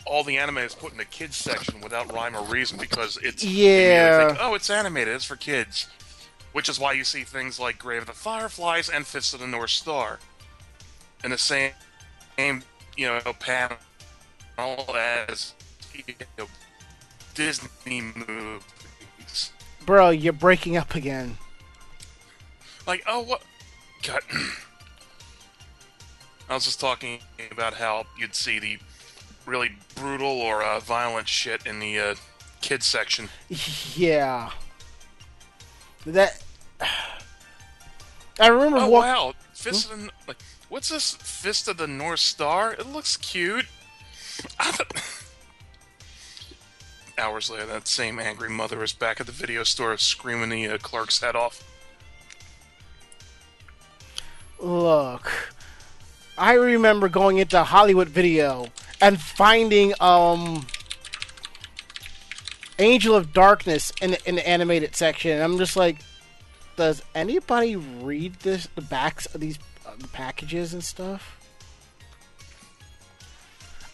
all the anime is put in the kids section without rhyme or reason because it's Yeah. think, oh it's animated it's for kids, which is why you see things like Grave of the Fireflies and Fist of the North Star in the same, same you know panel as you know, Disney movies. Bro, you're breaking up again. Like, oh, what? God. I was just talking about how you'd see the really brutal or uh, violent shit in the uh, kids section. Yeah. That. I remember Oh walk- wow, Fist of the like, what's this Fist of the North Star? It looks cute. Hours later, that same angry mother is back at the video store screaming the uh, clerk's head off. Look, I remember going into Hollywood Video and finding um Angel of Darkness in the, in the animated section. And I'm just like, does anybody read this the backs of these uh, the packages and stuff?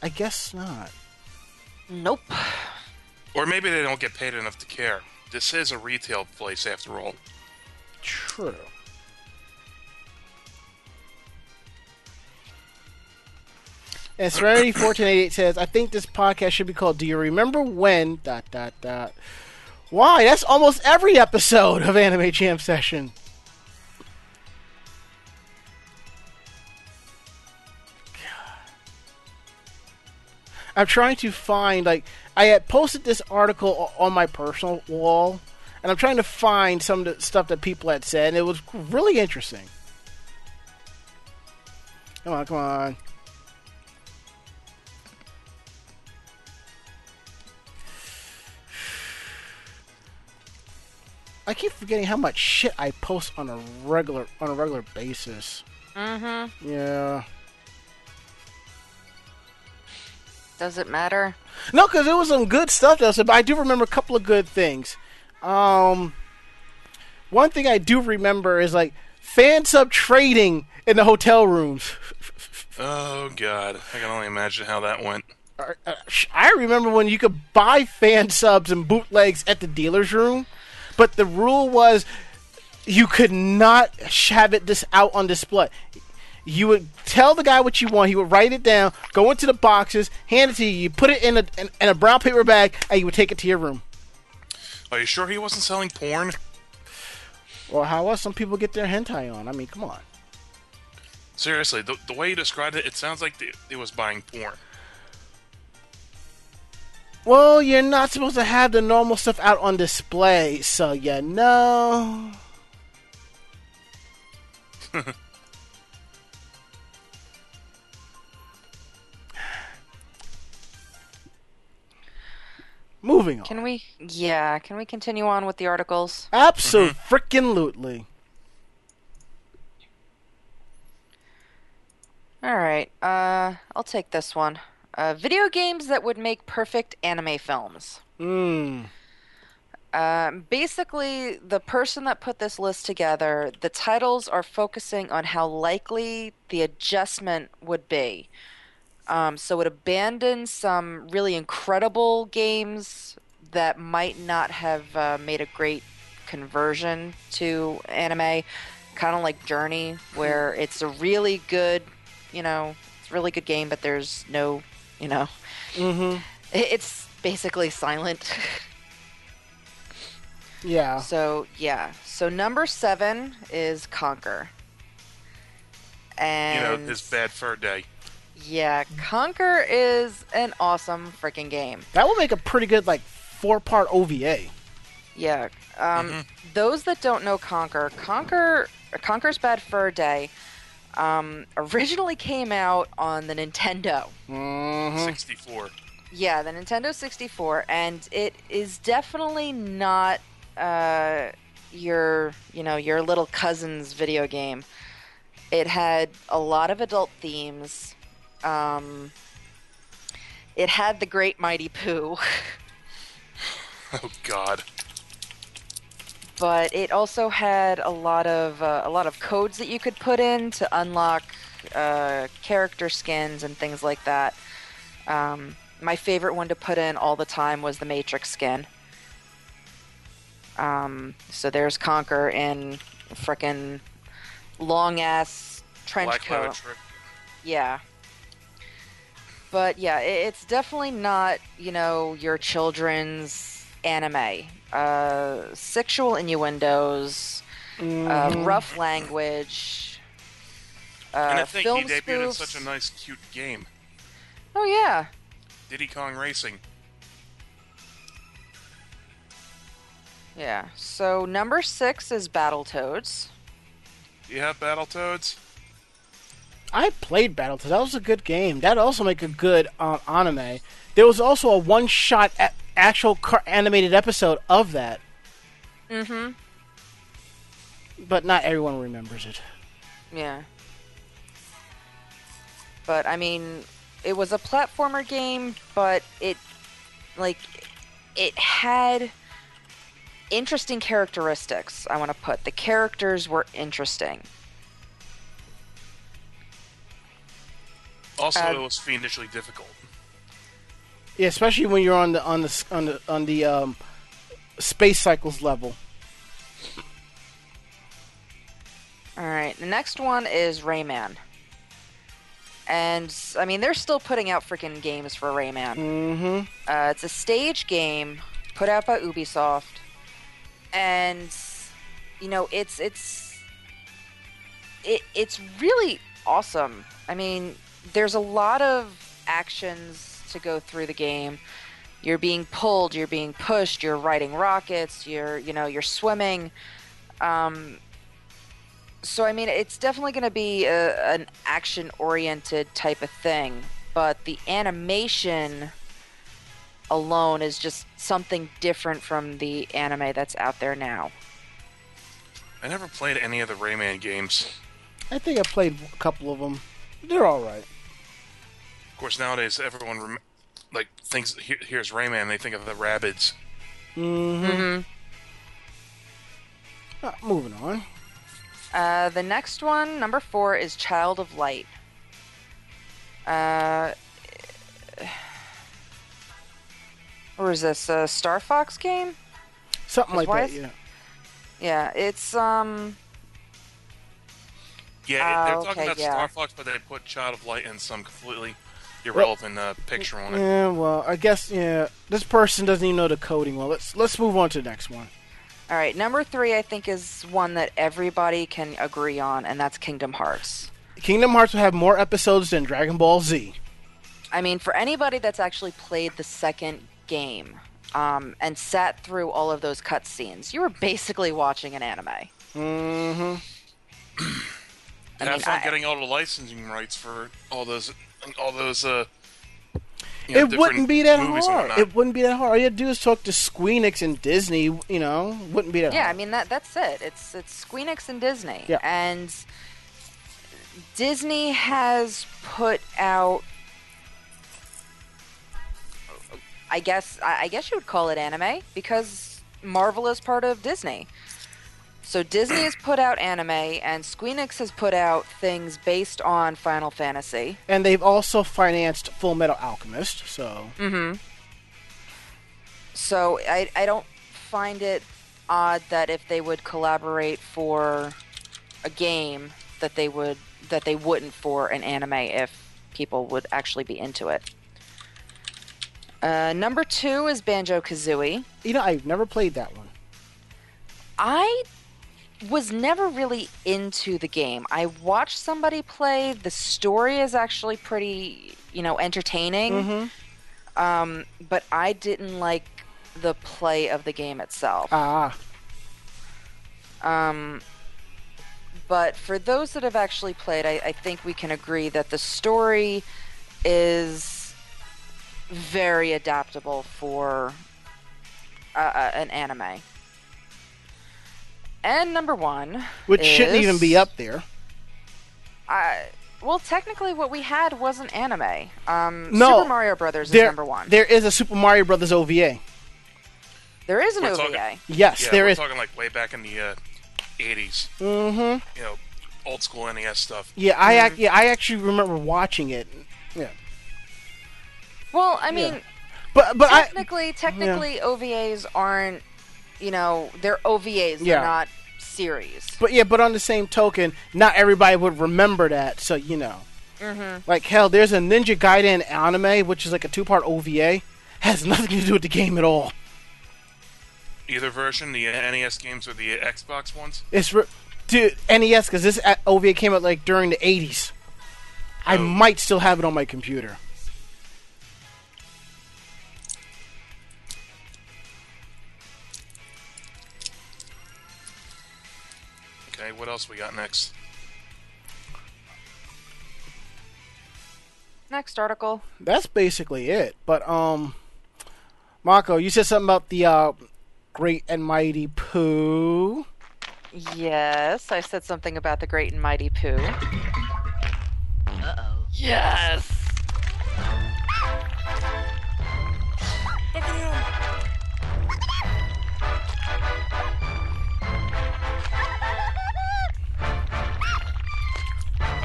I guess not. Nope. Or maybe they don't get paid enough to care. This is a retail place after all. True. And Serenity 1488 says, I think this podcast should be called Do You Remember When? Dot dot dot. Why? That's almost every episode of Anime Jam Session. God. I'm trying to find like I had posted this article on my personal wall, and I'm trying to find some of the stuff that people had said, and it was really interesting. Come on, come on. I keep forgetting how much shit I post on a regular on a regular basis. Mm-hmm. Yeah. Does it matter? No, because it was some good stuff that I said, but I do remember a couple of good things. Um, one thing I do remember is like fan sub trading in the hotel rooms. Oh god, I can only imagine how that went. Uh, uh, sh- I remember when you could buy fan subs and bootlegs at the dealer's room, but the rule was you could not have it this out on display. You would tell the guy what you want. He would write it down, go into the boxes, hand it to you. You put it in a in, in a brown paper bag, and you would take it to your room. Are you sure he wasn't selling porn? Well, how else some people get their hentai on? I mean, come on. Seriously, the, the way you described it, it sounds like the, it was buying porn. Well, you're not supposed to have the normal stuff out on display, so you know. Moving on. Can we? Yeah. Can we continue on with the articles? Absolutely. Freaking lootly. All right. Uh, I'll take this one. Uh, video games that would make perfect anime films. Mmm. Um, basically, the person that put this list together, the titles are focusing on how likely the adjustment would be. Um, so it abandons some really incredible games that might not have uh, made a great conversion to anime, kind of like Journey, where it's a really good, you know, it's a really good game, but there's no, you know, Mm-hmm. it's basically silent. Yeah. So yeah. So number seven is Conker. And you know, And his bad fur day. yeah, Conker is an awesome freaking game. That would make a pretty good, like, four part OVA. Yeah. Um, Those that don't know Conker, Conker, Conker's Bad Fur Day, um, originally came out on the Nintendo. Mm-hmm. 64. Yeah, the Nintendo 64, and it is definitely not uh, your, you know, your little cousin's video game. It had a lot of adult themes. Um, it had the Great Mighty Pooh. Oh God. But it also had a lot of uh, a lot of codes that you could put in to unlock uh, character skins and things like that. Um, my favorite one to put in all the time was the Matrix skin. Um, so there's Conker in frickin' long ass trench Black coat. Yeah. But yeah, it's definitely not, you know, your children's anime. Uh, sexual innuendos, uh, rough language, uh, and I think film he debuted in such a nice, cute game. Oh yeah, Diddy Kong Racing. yeah. So number six is Battletoads. Do you have Battletoads? I played Battletoads. That was a good game. That also make a good uh, anime. There was also a one-shot a- actual car- animated episode of that, Mm-hmm. but not everyone remembers it. Yeah. But I mean, it was a platformer game, but it like it had interesting characteristics. I want to put the characters were interesting. Also, Uh, it was fiendishly difficult. Yeah, especially when you're on the on the on the on the um, space cycles level. All right, the next one is Rayman. And I mean, they're still putting out freaking games for Rayman. Mm-hmm. Uh, it's a stage game put out by Ubisoft, and you know it's it's it, it's really awesome. I mean, there's a lot of actions to go through the game. You're being pulled, you're being pushed, you're riding rockets, you're you know you're swimming. Um, so I mean, it's definitely going to be a, an action-oriented type of thing, but the animation alone is just something different from the anime that's out there now. I never played any of the Rayman games. I think I played a couple of them. They're all right. Of course, nowadays everyone rem- like thinks he- here's Rayman, they think of the Rabbids. Mm-hmm. Uh, moving on. Uh, the next one, number four, is Child of Light. Uh, or is this a Star Fox game? Something like that. Yeah. Yeah, it's um. Yeah, Ah, they're talking okay, about yeah. Star Fox, but they put Child of Light in some completely irrelevant uh, picture on it. Yeah. Well, I guess yeah. This person doesn't even know the coding well. Let's let's move on to the next one. All right, number three, I think, is one that everybody can agree on, and that's Kingdom Hearts. Kingdom Hearts will have more episodes than Dragon Ball Z. I mean, for anybody that's actually played the second game um, and sat through all of those cutscenes, you were basically watching an anime. Mm-hmm. And I have mean, fun I- getting all the licensing rights for all those, all those. Uh, you know, It wouldn't be that hard. It wouldn't be that hard. All you had to do is talk to Squeenix and Disney. You know, wouldn't be that hard. Yeah, I mean that that's it. It's it's Squeenix and Disney. Yeah. And Disney has put out I guess I I guess you would call it anime because Marvel is part of Disney. So Disney has put out anime and Squeenix has put out things based on Final Fantasy. and they've also financed Full Metal Alchemist. So Mm-hmm. So I I don't find it odd that if they would collaborate for a game that they would that they wouldn't for an anime if people would actually be into it. Uh, number two is Banjo Kazooie. you know, I've never played that one. I was never really into the game. I watched somebody play. The story is actually pretty, you know, entertaining. Mm-hmm. Um, but I didn't like the play of the game itself. Ah, Um, but for those that have actually played, I, I think we can agree that the story is very adaptable for uh, uh, an anime. And number one, which shouldn't even be up there. I, well, technically, what we had was an anime. Um, No, Super Mario Brothers is number one. there is a Super Mario Brothers OVA. There's an We're OVA. talking- Yes, Yeah, there we're is. talking like way back in the uh, 80s. Mm-hmm. You know, old school NES stuff. Yeah, I ac- yeah I actually remember watching it. Yeah, Well, I mean, but but I technically, technically, OVAs aren't. You know, they're OVAs. They're not series. but yeah, but on the same token, not everybody would remember that. So you know, Mm-hmm. like hell, there's a Ninja Gaiden anime which is like a two-part OVA, has nothing to do with the game at all. Either version, the NES games or the Xbox ones. It's re- dude NES because this uh, OVA came out like during the '80s. I Oh. might still have it on my computer. What else we got next? Next article. That's basically it. But um, Marco, you said something about the uh, Great and Mighty Pooh. Yes, I said something about the Great and Mighty Pooh. Uh-oh. Yes.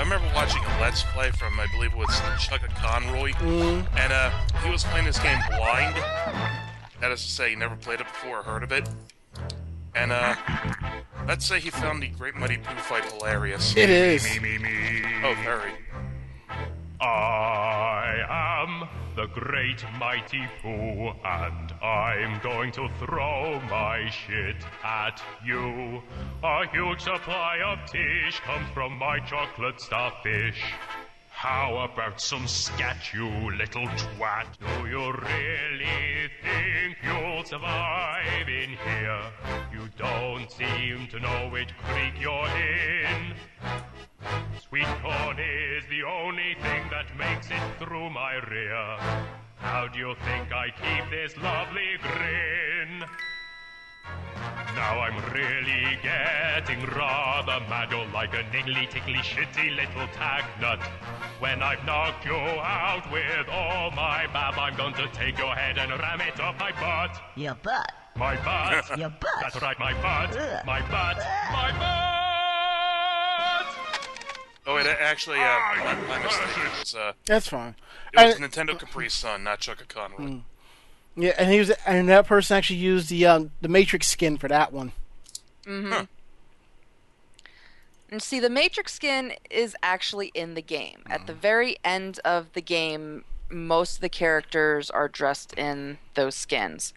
Remember watching a Let's Play from, I believe it was ChuggaConroy, and uh, he was playing this game blind. That is to say, he never played it before or heard of it. And uh, let's say he found the Great Mighty Pooh fight hilarious. It is. Oh, very. I am the great mighty Pooh, and I'm going to throw my shit at you. A huge supply of tish comes from my chocolate starfish. How about some scat, you little twat? Do you really think you'll survive in here? You don't seem to know which creek you're in. Sweet corn is the only thing that makes it through my rear. How do you think I keep this lovely grin? Now I'm really getting rather mad. You're like a niggly, tickly, shitty little tag nut. When I've knocked you out with all my bab, I'm going to take your head and ram it up my butt. Your butt. My butt. Your butt. That's right, my butt. Ugh. My butt. My butt. Oh, wait, actually, uh, my, my mistake. It was, uh, That's fine. it was And- NintendoCapriSun, not Chugga Conroy. Yeah, and he was, and that person actually used the um, the Matrix skin for that one. Mm-hmm. And see, the Matrix skin is actually in the game. At the very end of the game, most of the characters are dressed in those skins.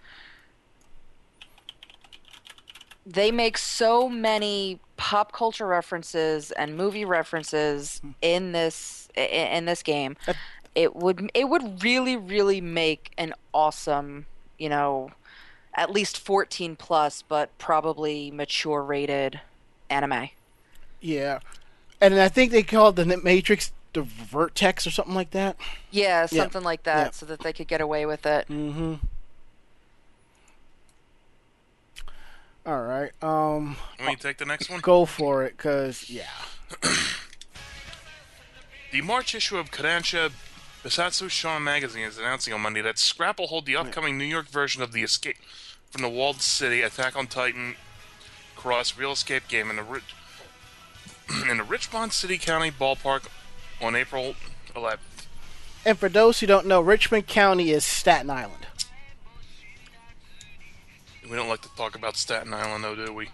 They make so many pop culture references and movie references in this in this game. It would it would really really make an awesome, you know, at least 14 plus but probably mature rated anime. Yeah, and I think they called the Matrix the Vertex or something like that. Yeah, Yeah. something like that, Yeah. so that they could get away with it. Mm-hmm. All right. Um, Let me take the next one. go for it, cause yeah. The March issue of Kodansha Bessatsu Shonen magazine is announcing on Monday that Scrap will hold the upcoming New York version of the Escape from the Walled City Attack on Titan Cross Real Escape game in the Ri- in the Richmond City County ballpark on April 11th. And for those who don't know, Richmond County is Staten Island. We don't like to talk about Staten Island, though, do we?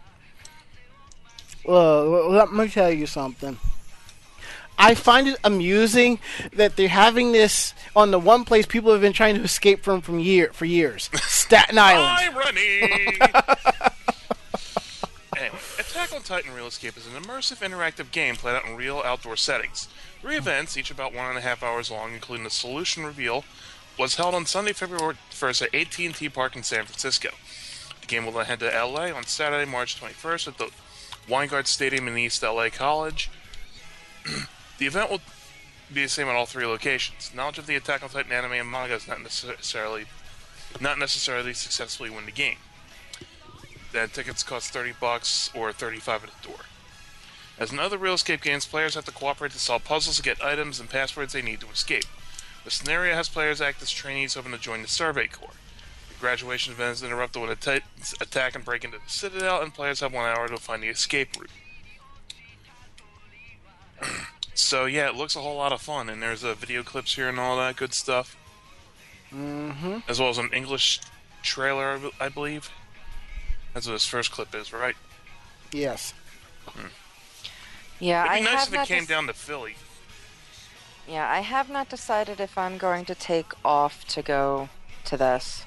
Well, let me tell you something. I find it amusing that they're having this on the one place people have been trying to escape from from year for years, Staten Island. Irony! anyway, Attack on Titan Real Escape is an immersive interactive game played out in real outdoor settings. Three events, each about one and a half hours long, including the solution reveal, was held on Sunday, February 1st at AT&T Park in San Francisco. The game will then head to LA on Saturday, March 21st at the Weingart Stadium in East LA College. the event will be the same at all three locations. Knowledge of the Attack on Titan anime and manga is not necessarily not necessarily successfully win the game. Then tickets cost 30 bucks or 35 at the door. As in other real escape games, players have to cooperate to solve puzzles to get items and passwords they need to escape. The scenario has players act as trainees hoping to join the Survey Corps. The graduation event is interrupted when a Titans attack and break into the Citadel, and players have one hour to find the escape route. so yeah, it looks a whole lot of fun, and there's uh, video clips here and all that good stuff, Mm-hmm. as well as an English trailer, I believe. That's what this first clip is, right? Yes. Yeah, It'd I be nice have if it came dec- down to Philly. Yeah, I have not decided if I'm going to take off to go to this.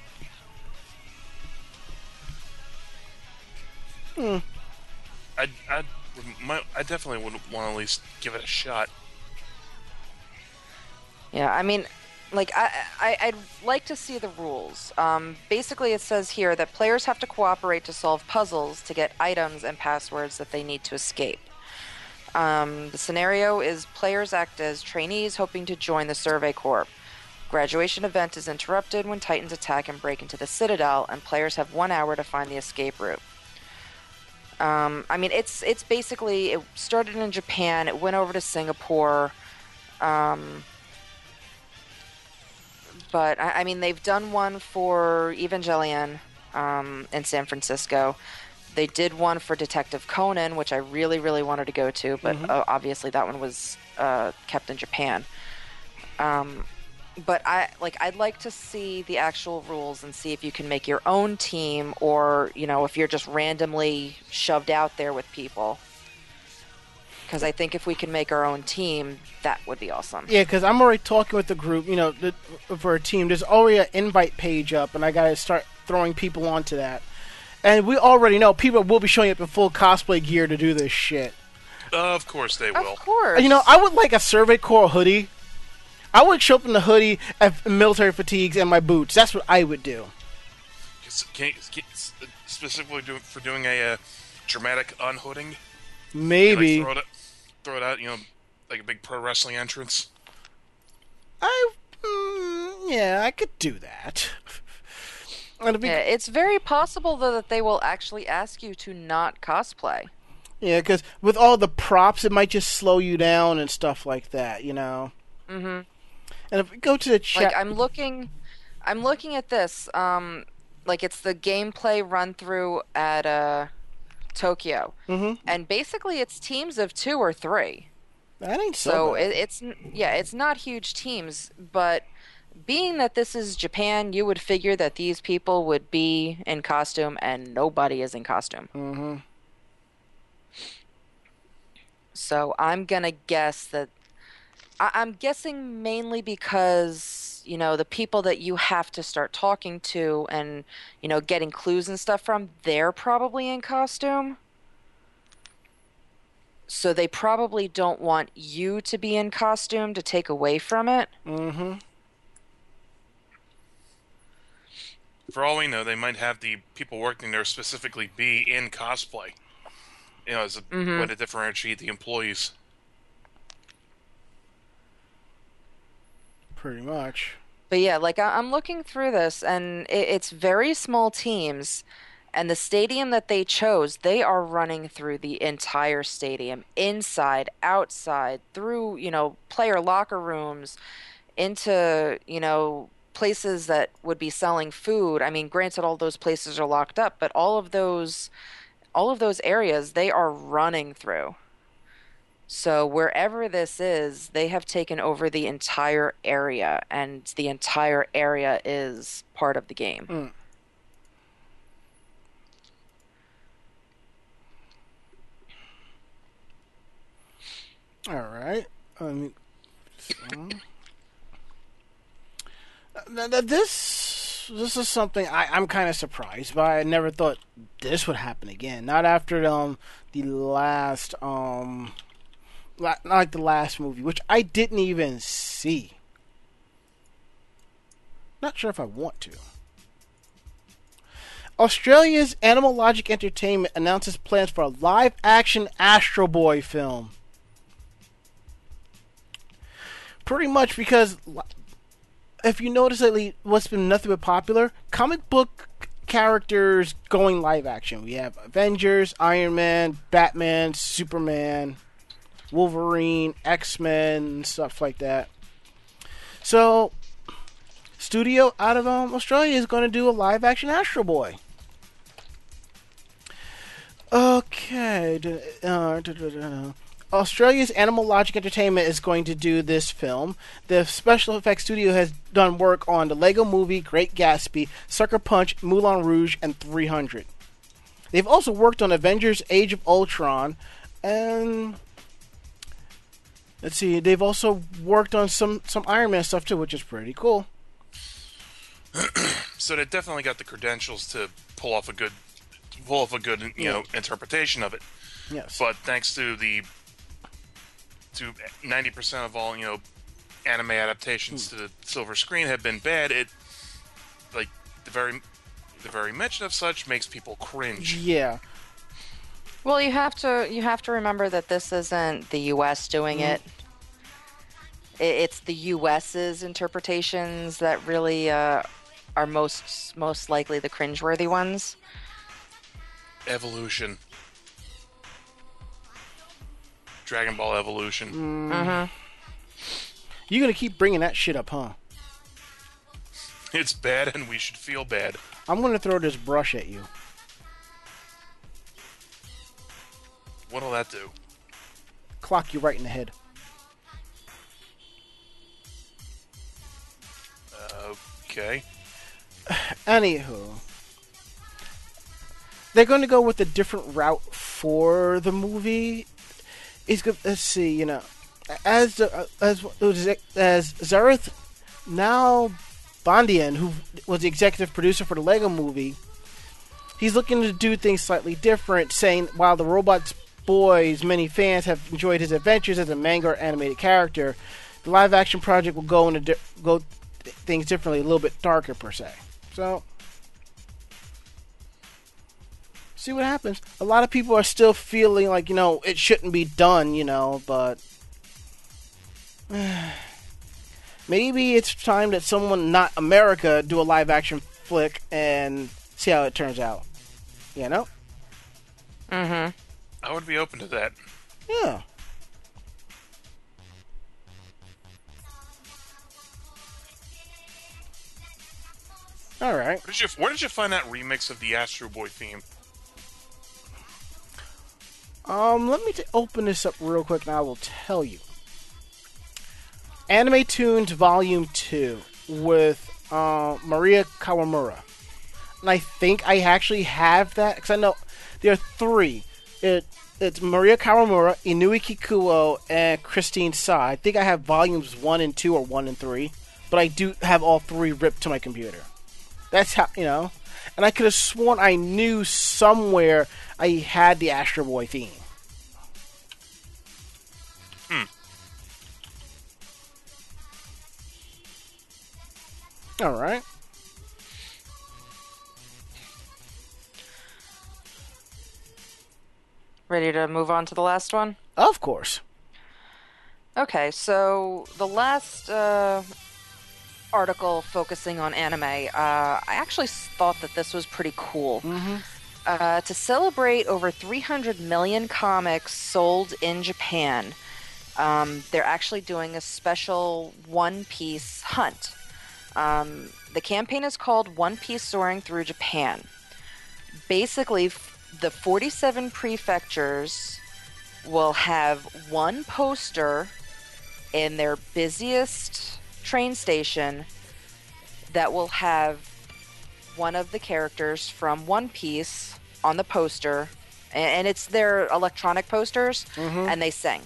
I I my, I definitely would want to at least give it a shot. Yeah, I mean, like I, I I'd like to see the rules. Um, basically, it says here that players have to cooperate to solve puzzles to get items and passwords that they need to escape. Um, the scenario is players act as trainees hoping to join the Survey Corps. Graduation event is interrupted when Titans attack and break into the Citadel, and players have one hour to find the escape route. Um, I mean, it's it's basically it started in Japan, it went over to Singapore. Um, but I, I mean, they've done one for Evangelion um, in San Francisco. They did one for Detective Conan, which I really, really wanted to go to, but uh, obviously that one was uh, kept in Japan. Um, but I like I'd like to see the actual rules and see if you can make your own team, or you know, if you're just randomly shoved out there with people. Because I think if we can make our own team, that would be awesome. Yeah, because I'm already talking with the group. You know, the, for a team. There's already an invite page up, and I gotta start throwing people onto that. And we already know people will be showing up in full cosplay gear to do this shit. of course they will. Of course. You know, I would like a Survey Corps hoodie. I would show up in the hoodie and military fatigues and my boots. That's what I would do. Can, can, specifically do, for doing a uh, dramatic unhooding. Maybe Like throw, it, out- throw it out, you know, like a big pro wrestling entrance. I. Mm, yeah, I could do that. Be- Yeah, it's very possible though that they will actually ask you to not cosplay. Yeah, because with all the props, it might just slow you down and stuff like that, you know. Mhm. And if we go to the chat, Like I'm looking, I'm looking at this. Um, like it's the gameplay run through at uh, Tokyo, Mhm. and basically it's teams of two or three. that ain't so. So it, it's yeah, it's not huge teams, but being that this is Japan, you would figure that these people would be in costume, and nobody is in costume. Mm-hmm. So I'm gonna guess that I- I'm guessing mainly because you know the people that you have to start talking to and you know getting clues and stuff from, they're probably in costume. So they probably don't want you to be in costume to take away from it. Mm-hmm. For all we know, they might have the people working there specifically be in cosplay. You know, as a way to differentiate the employees. Pretty much. But yeah, like I- I'm looking through this, and it, it's very small teams, and the stadium that they chose, they are running through the entire stadium, inside, outside, through you know player locker rooms, into you know places that would be selling food. I mean, granted, all those places are locked up, but all of those, all of those areas, they are running through. So wherever this is, they have taken over the entire area, and the entire area is part of the game. All right. Um, so. Now, now this this is something I, I'm kind of surprised by. I never thought this would happen again. Not after um the last um la- not like the last movie, which I didn't even see. Not sure if I want to. Australia's Animal Logic Entertainment announces plans for a live action Astro Boy film. Pretty much because if you notice lately, what's been nothing but popular, comic book characters going live action. We have Avengers, Iron Man, Batman, Superman, Wolverine, X Men, stuff like that. So, studio out of um, Australia is going to do a live action Astro Boy. Okay. Uh, Australia's Animal Logic Entertainment is going to do this film. The special effects studio has done work on the Lego Movie, Great Gatsby, Sucker Punch, Moulin Rouge, and 300. They've also worked on Avengers: Age of Ultron, and let's see, they've also worked on some some Iron Man stuff too, which is pretty cool. So they definitely got the credentials to pull off a good, pull off a good, you know, interpretation of it. Yes. But thanks to the to ninety percent of all you know anime adaptations hmm. to the silver screen have been bad, it like the very the very mention of such makes people cringe. yeah. Well, you have to you have to remember that this isn't the U.S. doing mm-hmm. it. I- It's the U.S.'s interpretations that really uh, are most most likely the cringeworthy ones. Evolution. Dragon Ball Evolution. Mm-hmm. Mm-hmm. You're gonna keep bringing that shit up, huh? It's bad, and we should feel bad. I'm gonna throw this brush at you. What'll that do? Clock you right in the head. Okay. Anywho, they're going to go with a different route for the movie. It's good. Let's see. You know, as the, as as Zareth now Bondian, who was the executive producer for the Lego Movie, he's looking to do things slightly different. Saying while the Robots Boys many fans have enjoyed his adventures as a manga or animated character, the live action project will go into di- go th- things differently, a little bit darker per se. So, see what happens. A lot of people are still feeling like you know it shouldn't be done, you know, but maybe it's time that someone not America do a live action flick and see how it turns out. You know? Mm-hmm. I would be open to that. Yeah. All right. Where did you Where did you find that remix of the Astro Boy theme? Um, let me t- open this up real quick, and I will tell you. Anime Tunes Volume Two with uh, Maria Kawamura, and I think I actually have that because I know there are three. It it's Maria Kawamura, Inoue Kikuko, and Kristine Sa. I think I have volumes one and two or one and three, but I do have all three ripped to my computer. That's how you know. And I could have sworn I knew somewhere I had the Astro Boy theme. Hmm. All right. Ready to move on to the last one? Of course. Okay, so the last uh, article focusing on anime, uh, I actually thought that this was pretty cool. Uh, to celebrate over 300 million comics sold in Japan, um, they're actually doing a special One Piece hunt. Um, the campaign is called One Piece Soaring Through Japan. Basically, the 47 prefectures will have one poster in their busiest train station that will have one of the characters from One Piece on the poster, and it's their electronic posters, and they sing.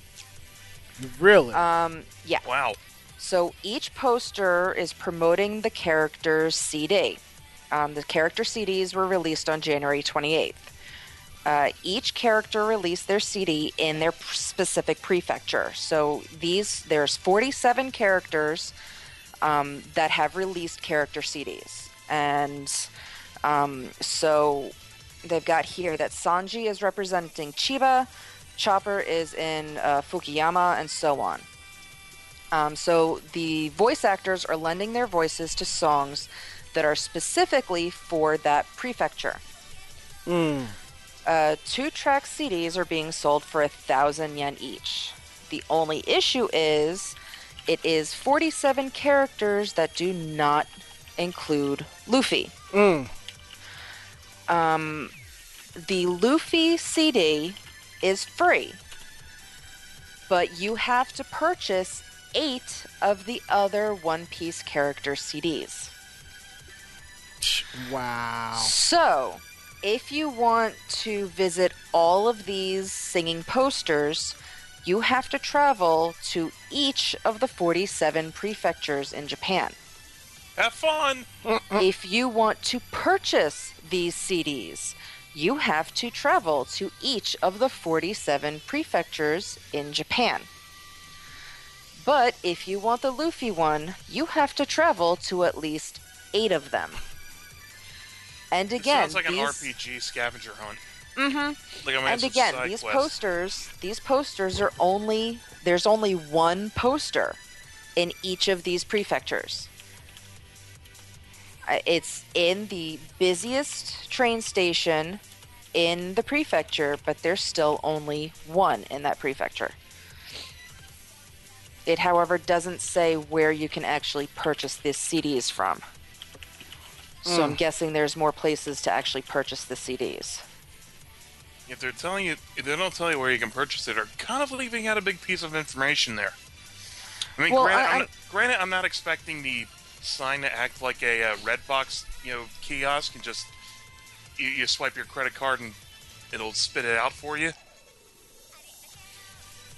Really? Um, yeah. Wow. So each poster is promoting the character's CD. Um, the character CDs were released on January 28th. Uh, each character released their CD in their specific prefecture. So these, there's 47 characters um, that have released character CDs, and um, so they've got here that Sanji is representing Chiba, Chopper is in uh, Fukuyama, and so on. Um, so the voice actors are lending their voices to songs that are specifically for that prefecture. Mm. Uh, two track CDs are being sold for a thousand yen each. The only issue is it is 47 characters that do not include Luffy. Mm. Um, the Luffy CD is free, but you have to purchase eight of the other One Piece character CDs. Wow. So, if you want to visit all of these singing posters, you have to travel to each of the 47 prefectures in Japan. Have fun. If you want to purchase these CDs, you have to travel to each of the 47 prefectures in Japan. But if you want the Luffy one, you have to travel to at least eight of them. And It again, sounds like an RPG scavenger hunt. Mm-hmm. Like and again, these posters, these posters are only there's only one poster in each of these prefectures. Uh, It's in the busiest train station in the prefecture, but there's still only one in that prefecture. It, however, doesn't say where you can actually purchase these CDs from. So I'm guessing there's more places to actually purchase the CDs. If they're telling you, if they don't tell you where you can purchase it, they're kind of leaving out a big piece of information there. I mean, Well, granted, I- am not, granted, I'm not expecting the sign to act like a uh, red box, you know, kiosk and just you, you swipe your credit card and it'll spit it out for you.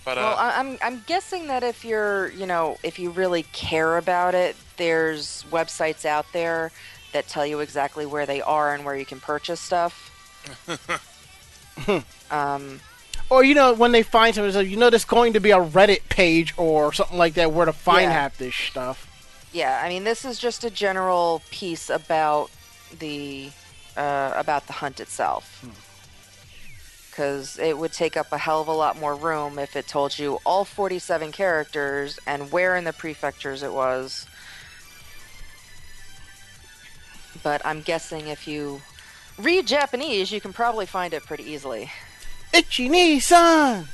But uh, Well, I'm I'm guessing that if you're, you know, if you really care about it, there's websites out there that tell you exactly where they are and where you can purchase stuff. um, Or you know, when they find something, so you know, there's going to be a Reddit page or something like that where to find Yeah. half this stuff. yeah, I mean, this is just a general piece about the uh, about the hunt itself. Because it would take up a hell of a lot more room if it told you all 47 characters and where in the prefectures it was. But I'm guessing if you read Japanese, you can probably find it pretty easily. Itchy knee, son.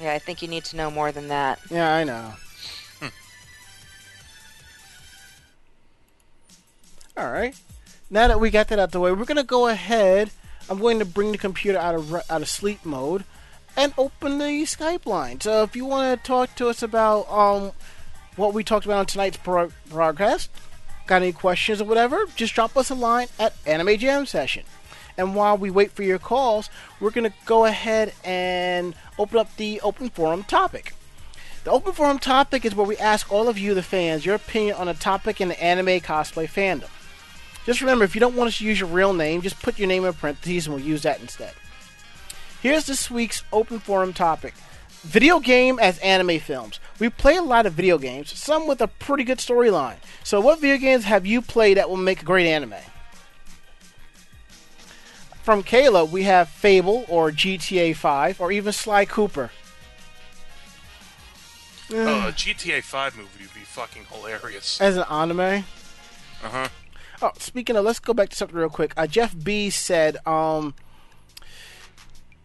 Yeah, I think you need to know more than that. Yeah, I know. All right. Now that we got that out the way, we're gonna go ahead. I'm going to bring the computer out of out of sleep mode and open the Skype line. So if you want to talk to us about um what we talked about on tonight's pro- broadcast, got any questions or whatever, just drop us a line at Anime Jam Session. And while we wait for your calls, we're going to go ahead and open up the open forum topic. The open forum topic is where we ask all of you, the fans, your opinion on a topic in the anime cosplay fandom. Just remember, if you don't want us to use your real name, just put your name in parentheses and we'll use that instead. Here's this week's open forum topic Video game as anime films. We play a lot of video games, some with a pretty good storyline. So, what video games have you played that will make a great anime? From Kayla, we have Fable or GTA 5 or even Sly Cooper. oh, a GTA 5 movie would be fucking hilarious. As an anime? Uh huh. Oh, speaking of, let's go back to something real quick. Uh, Jeff B said, um,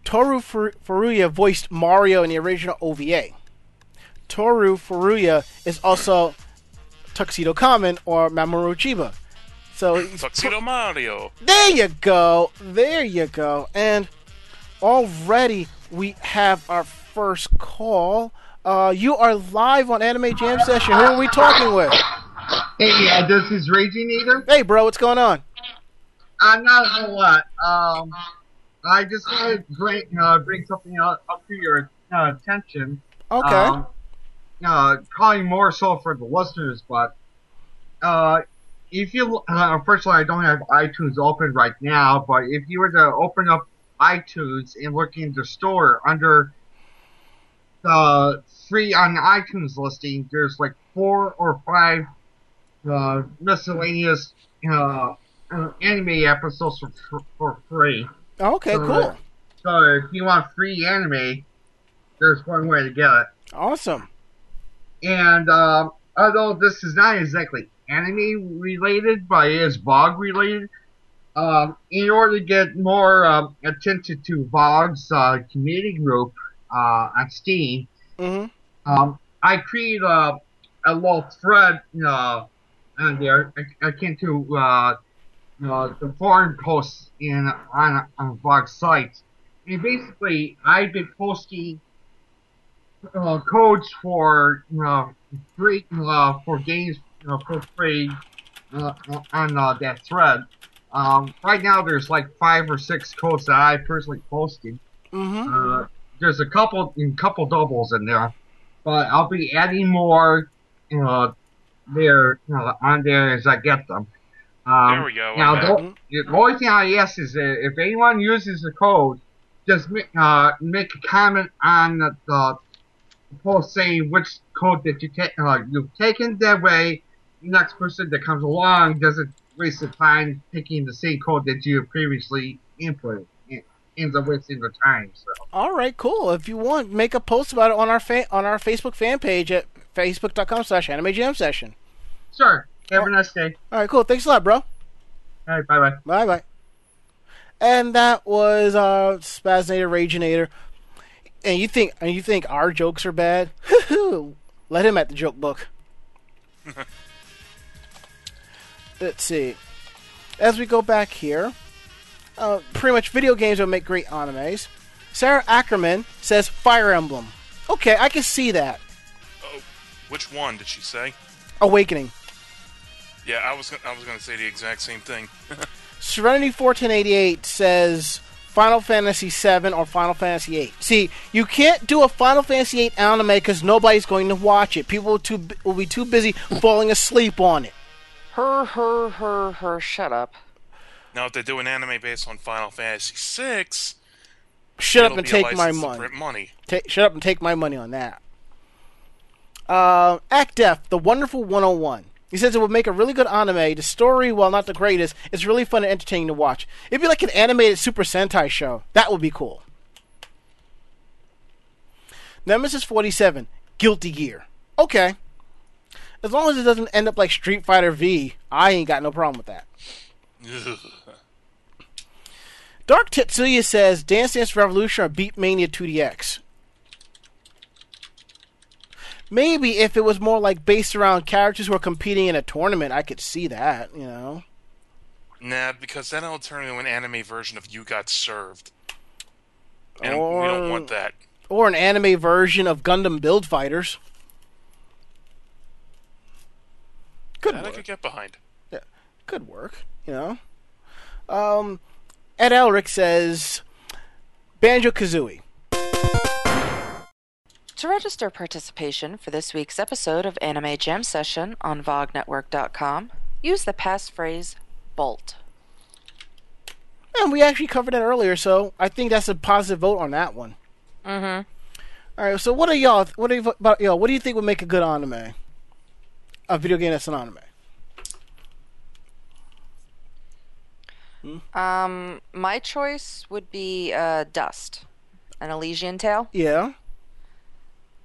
Toru Fur- Furuya voiced Mario in the original OVA. Toru Furuya is also Tuxedo Kamen or Mamoru Chiba. So he's Tuxedo Mario. there you go. There you go. And already we have our first call. Uh, you are live on Anime Jam Session. Who are we talking with? Hey, uh, this is Raging Eater. Hey, bro, what's going on? I'm not a whole lot. Um, I just want to bring, uh, bring something up, up to your uh, attention. Okay. Um, uh, probably more so for the listeners, but uh, if you, uh, unfortunately, I don't have iTunes open right now, but if you were to open up iTunes and look in the store under the free on iTunes listing, there's like four or five uh, miscellaneous uh, uh, anime episodes for, for, for free. Okay, so cool. So if you want free anime, there's one way to get it. Awesome. And um, although this is not exactly anime related, but it is Vogue related, um, in order to get more um, attention to Vogue's uh, community group uh, on Steam, hmm um, I created a, a little thread uh, on there akin to uh, uh, the foreign posts in on on blog sites. And basically, I've been posting uh, codes for uh, free uh, for games uh, for free uh, on uh, that thread. Um, right now, there's like five or six codes that I personally posted. Mm-hmm. Uh, there's a couple, a couple doubles in there, but I'll be adding more uh, there uh, on there as I get them. Um, There we go, Now, the, the only thing I ask is that if anyone uses the code, just make, uh, make a comment on the, the post saying which code that you ta- uh, you've taken. That way, the next person that comes along doesn't waste the time picking the same code that you previously inputted. It ends up wasting the time. So. All right, cool. If you want, make a post about it on our fa- on our Facebook fan page at facebook.com slash anime jam session. Sure. Have a nice day. All right, cool. Thanks a lot, bro. All right. Bye bye. Bye bye. And that was uh Spazinator Raginator. And you think and you think our jokes are bad? Let him at the joke book. Let's see. As we go back here, uh, pretty much video games would make great animes. Sarah Ackerman says Fire Emblem. Okay, I can see that. Oh, which one did she say? Awakening. Yeah, I was gonna- I was going to say the exact same thing. Serenity 1488 says Final Fantasy 7 or Final Fantasy 8. See, you can't do a Final Fantasy 8 anime because nobody's going to watch it. People will, too, will be too busy falling asleep on it. Her, her, her, her. Shut up. now, if they do an anime based on Final Fantasy 6, Shut up and be a take my money. money. Ta shut up and take my money on that. Uh, Act Def, The Wonderful 101. He says it would make a really good anime. The story, while not the greatest, is really fun and entertaining to watch. It'd be like an animated Super Sentai show. That would be cool. Nemesis 47, Guilty Gear. Okay. As long as it doesn't end up like Street Fighter V, I ain't got no problem with that. Dark Tetsuya says Dance Dance Revolution or Beat Mania 2DX. Maybe if it was more like based around characters who are competing in a tournament, I could see that, you know. Nah, because then it'll turn into an anime version of You Got Served. And we don't want that. Or an anime version of Gundam Build Fighters. Could That I could get behind. Yeah, could work, you know. Um, Ed Elric says Banjo Kazooie. To register participation for this week's episode of Anime Jam Session on VogNetwork.com, use the passphrase BOLT. And we actually covered that earlier, so I think that's a positive vote on that one. Mm-hmm. All right. So what are y'all? What are you, about y'all? What do you think would make a good anime? A video game that's an anime. Um, my choice would be uh, Dust, an Elysian Tail. Yeah.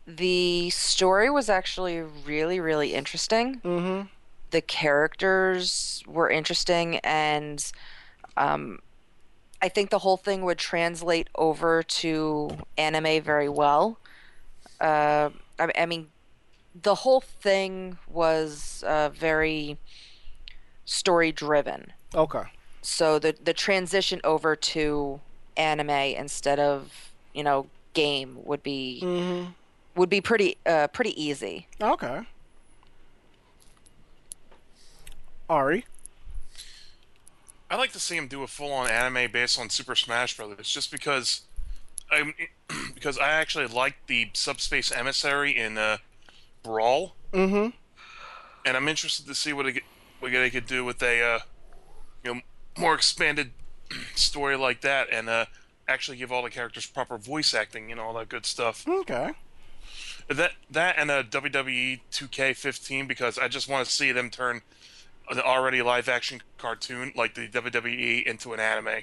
The story was actually really, really interesting. Mm-hmm. The characters were interesting, and um, I think the whole thing would translate over to anime very well. Uh, I, I mean, the whole thing was uh, very story driven. Okay. so the the transition over to anime instead of you know game would be Mm-hmm. Would be pretty uh pretty easy Okay. Ari. I'd like to see him do a full-on anime based on Super Smash Brothers, just because I because I actually like the subspace emissary in uh, Brawl, Mm-hmm. and I'm interested to see what they, what they could do with a uh, you know more expanded story like that, and uh, actually give all the characters proper voice acting and all that good stuff. Okay. That that and a WWE 2K15 because I just want to see them turn an already live action cartoon like the WWE into an anime.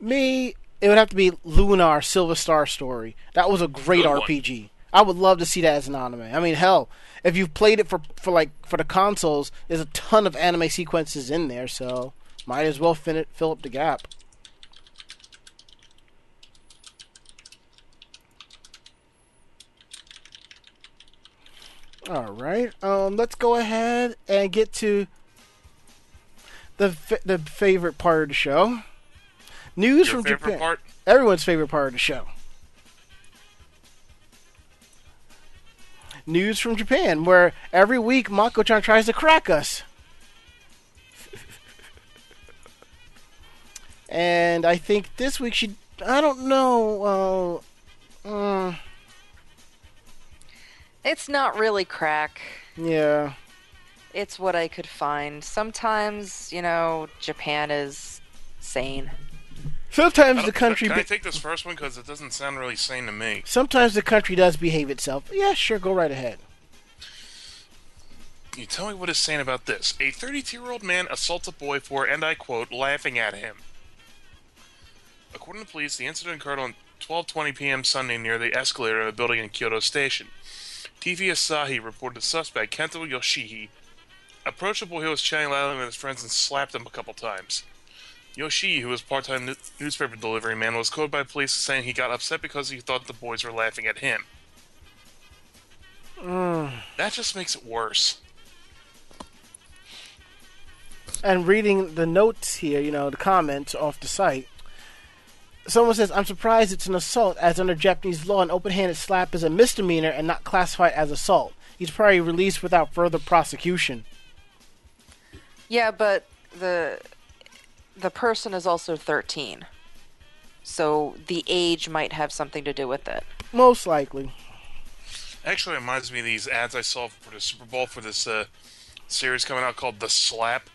Me, it would have to be Lunar Silver Star Story. That was a great Good one. RPG. I would love to see that as an anime. I mean, hell, if you've played it for for like for the consoles, there's a ton of anime sequences in there, so might as well fin it, fill up the gap. All right. Um, let's go ahead and get to the fa- the favorite part of the show. News Your from Japan. part? Everyone's favorite part of the show. News from Japan, where every week Mako-chan tries to crack us. and I think this week she, I don't know, uh, uh, It's not really crack. yeah. It's what I could find. Sometimes, you know, Japan is sane. Sometimes the country, Can I take this first one because it doesn't sound really sane to me? sometimes the country does behave itself. Yeah, sure, go right ahead. You tell me what is sane about this. A 32-year-old man assaults a boy for, and I quote, laughing at him. According to police, the incident occurred on 12:20 p.m. Sunday near the escalator of a building in Kyoto Station. TV Asahi reported the suspect Kento Yoshii approached a boy who was chatting loudly with his friends and slapped him a couple times. Yoshii, who was part-time nu- newspaper delivery man, was quoted by police saying he got upset because he thought the boys were laughing at him. Mm. That just makes it worse. and reading the notes here, you know, the comments off the site. Someone says, I'm surprised it's an assault, as under Japanese law, an open handed slap is a misdemeanor and not classified as assault. He's probably released without further prosecution. Yeah, but the the person is also 13. So the age might have something to do with it. Most likely. Actually, it reminds me of these ads I saw for the Super Bowl for this uh, series coming out called The Slap.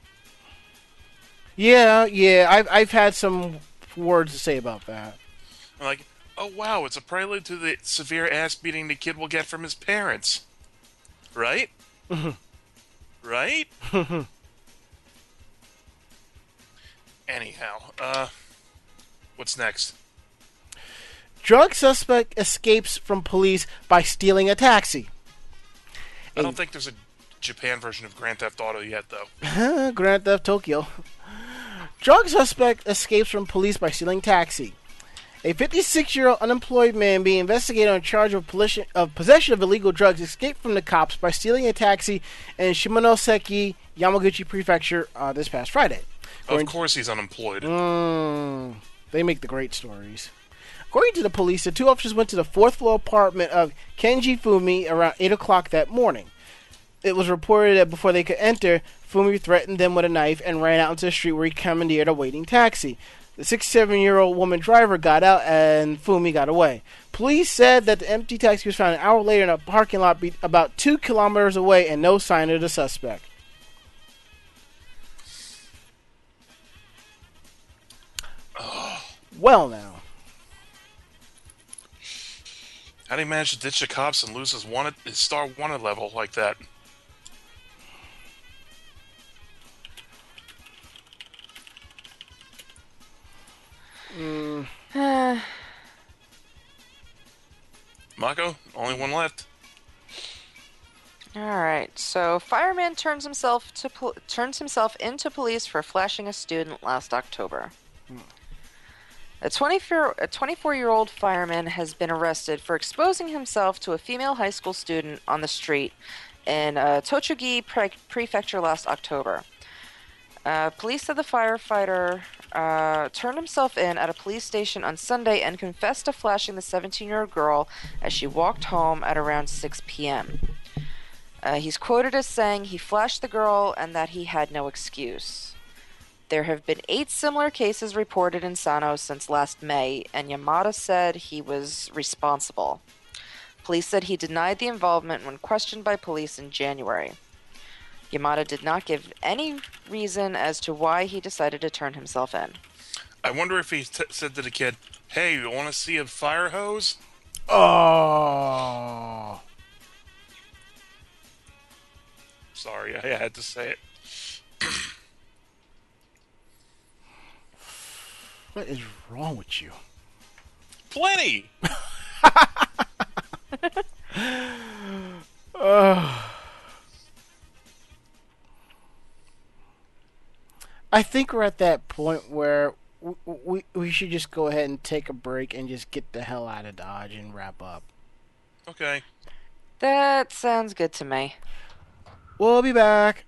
Yeah, yeah, I've, I've had some words to say about that. I'm like, oh wow, it's a prelude to the severe ass beating the kid will get from his parents. Right? right? Anyhow, uh, what's next? Drug suspect escapes from police by stealing a taxi. I don't think there's a Japan version of Grand Theft Auto yet, though. Grand Theft Tokyo. Drug suspect escapes from police by stealing taxi. A 56-year-old unemployed man being investigated on charge of, possession- of possession of illegal drugs escaped from the cops by stealing a taxi in Shimonoseki, Yamaguchi Prefecture uh, this past Friday. Of course, he's unemployed. Mm, they make the great stories. According to the police, the two officers went to the fourth floor apartment of Kenji Fumi around 8 o'clock that morning. It was reported that before they could enter, Fumi threatened them with a knife and ran out into the street where he commandeered a waiting taxi. The 67 year old woman driver got out and Fumi got away. Police said that the empty taxi was found an hour later in a parking lot be- about two kilometers away and no sign of the suspect. Well, now. How do you manage to ditch the cops and lose his wanted, his star wanted level like that? Mako, only one left. All right. So, fireman turns himself to pol- turns himself into police for flashing a student last October. A 24 a 24 year old fireman has been arrested for exposing himself to a female high school student on the street in uh, Tochigi pre- Prefecture last October. Uh, police said the firefighter uh, turned himself in at a police station on Sunday and confessed to flashing the 17 year old girl as she walked home at around 6 p.m. Uh, he's quoted as saying he flashed the girl and that he had no excuse. There have been eight similar cases reported in Sano since last May, and Yamada said he was responsible. Police said he denied the involvement when questioned by police in January. Yamada did not give any reason as to why he decided to turn himself in. I wonder if he t- said to the kid, "Hey, you want to see a fire hose?" Oh. Sorry, I had to say it. What is wrong with you? Plenty. I think we're at that point where we, we we should just go ahead and take a break and just get the hell out of Dodge and wrap up. Okay. That sounds good to me. We'll be back.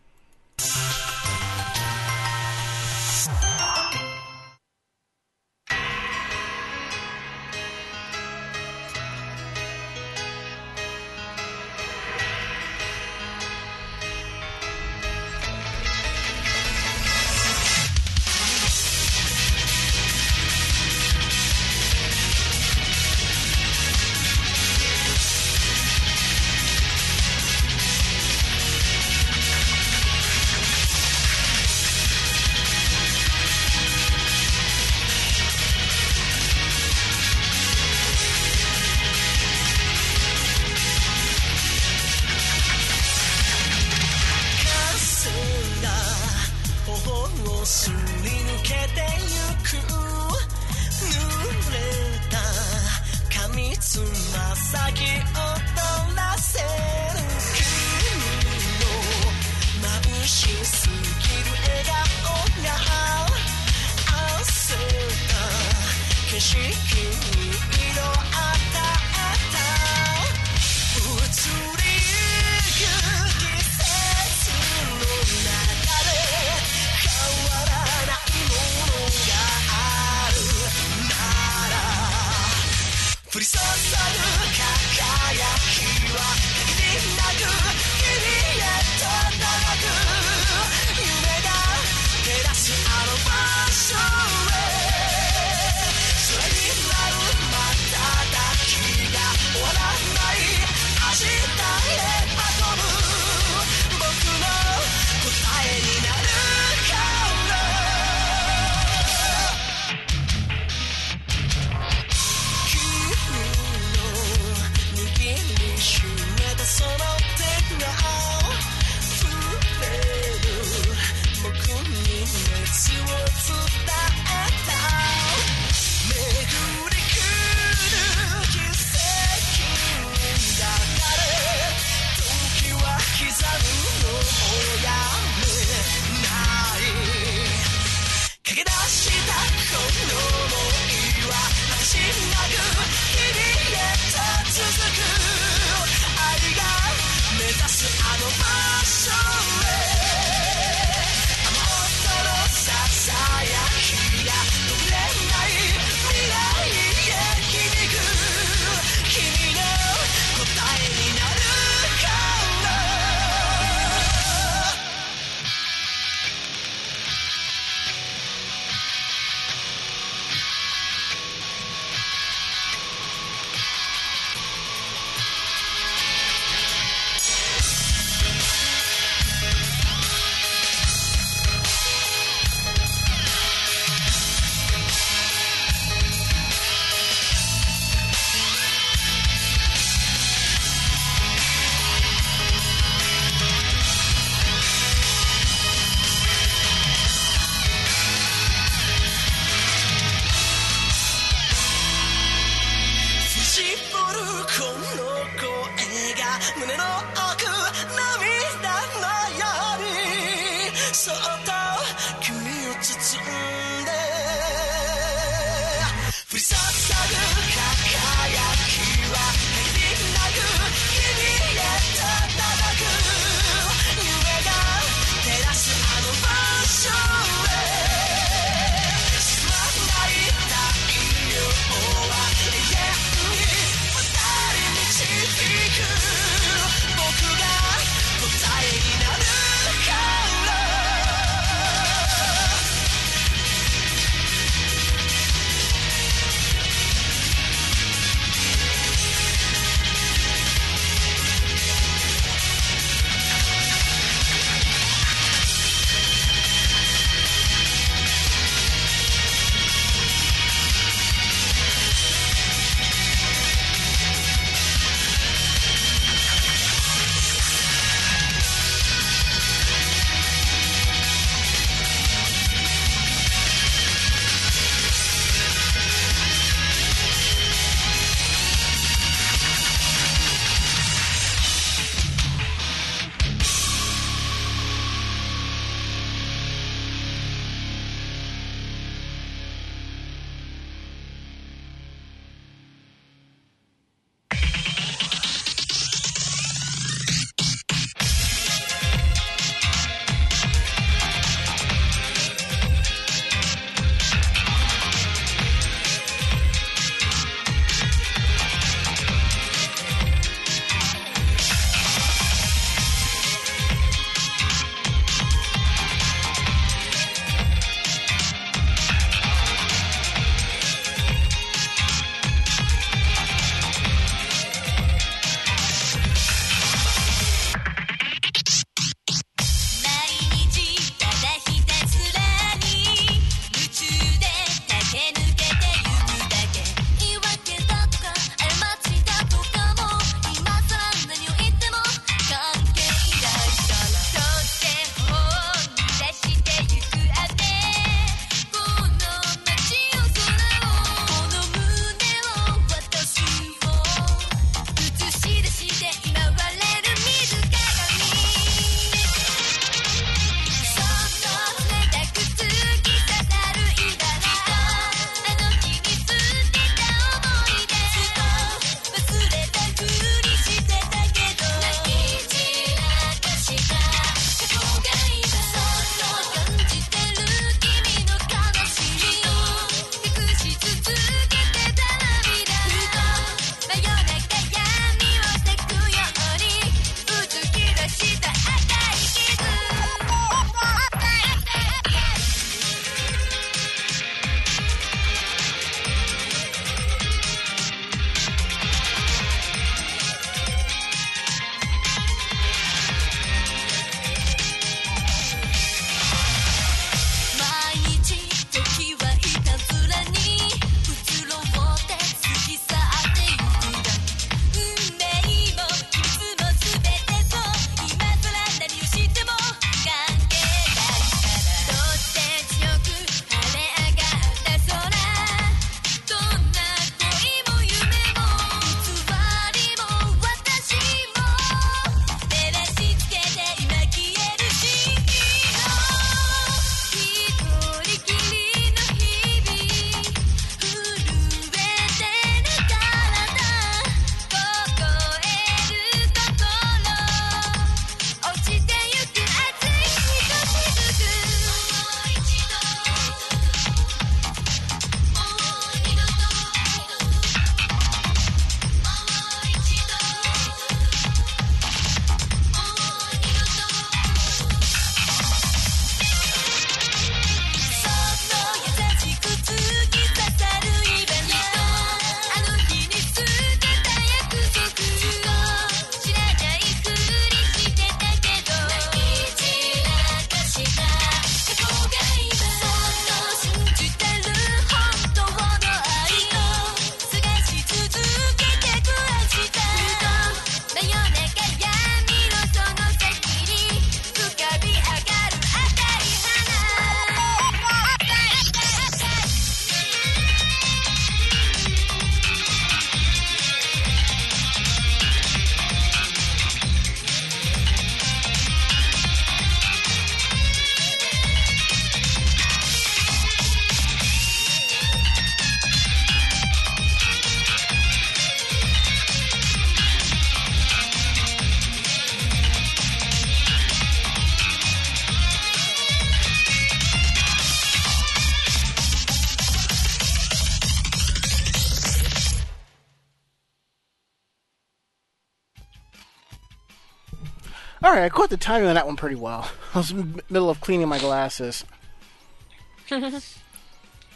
I caught the timing on that one pretty well. I was in the middle of cleaning my glasses.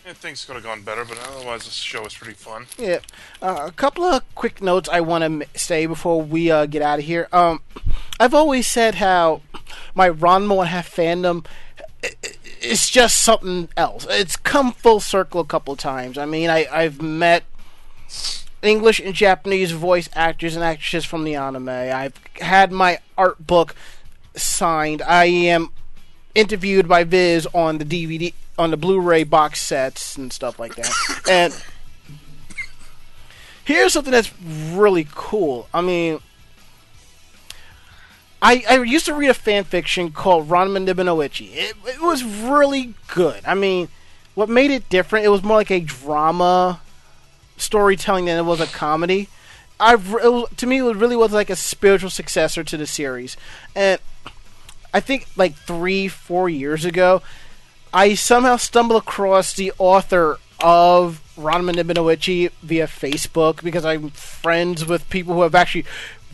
Yeah, things could have gone better, but otherwise this show was pretty fun. Yeah. Uh, a couple of quick notes I want to say before we uh, get out of here. Um, I've always said how my Ranma and Half fandom is just something else. It's come full circle a couple of times. I mean, I, I've met English and Japanese voice actors and actresses from the anime. I've had my art book signed. I am interviewed by Viz on the DVD on the Blu-ray box sets and stuff like that. and here's something that's really cool. I mean, I I used to read a fan fiction called Ranma Nibunnoichi. It, it was really good. I mean, what made it different? It was more like a drama storytelling than it was a comedy. I to me it really was like a spiritual successor to the series, and I think like three four years ago, I somehow stumbled across the author of Ranma Nibunnoichi via Facebook because I'm friends with people who have actually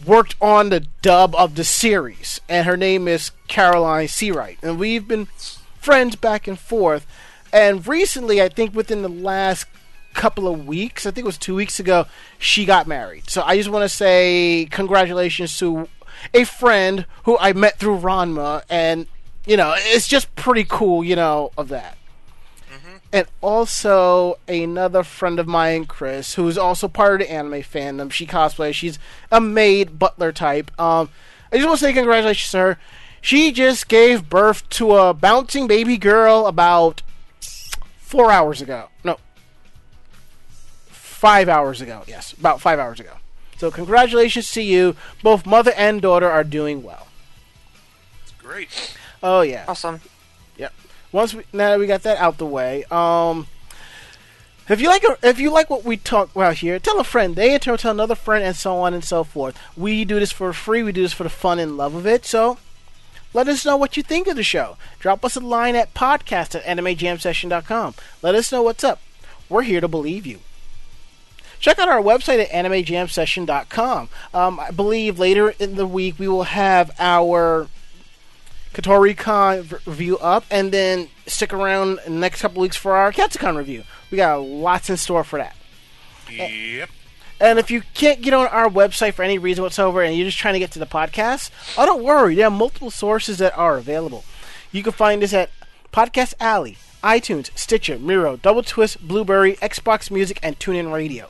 worked on the dub of the series, and her name is Caroline Seawright, and we've been friends back and forth. And recently, I think within the last couple of weeks, I think it was two weeks ago, she got married. So I just want to say congratulations to a friend who I met through Ranma, and you know, it's just pretty cool, you know, of that. And also another friend of mine, Chris, who's also part of the anime fandom. She cosplays. She's a maid butler type. Um, I just want to say congratulations to her. She just gave birth to a bouncing baby girl about four hours ago. No, five hours ago. Yes, about five hours ago. So congratulations to you. Both mother and daughter are doing well. It's great. Oh yeah. Awesome. Yep. Once we now that we got that out the way, um, if you like if you like what we talk about here, tell a friend. They in turn tell another friend, and so on and so forth. We do this for free. We do this for the fun and love of it. So. Let us know what you think of the show. Drop us a line at podcast at animejamsession.com. Let us know what's up. We're here to believe you. Check out our website at animejamsession.com. Um, I believe later in the week we will have our KatoriCon review up, and then stick around in the next couple weeks for our Katsucon review. We got lots in store for that. Yep. And if you can't get on our website for any reason whatsoever and you're just trying to get to the podcast, oh, don't worry. There are multiple sources that are available. You can find us at Podcast Alley, iTunes, Stitcher, Miro, Double Twist, Blubrry, Xbox Music, and TuneIn Radio.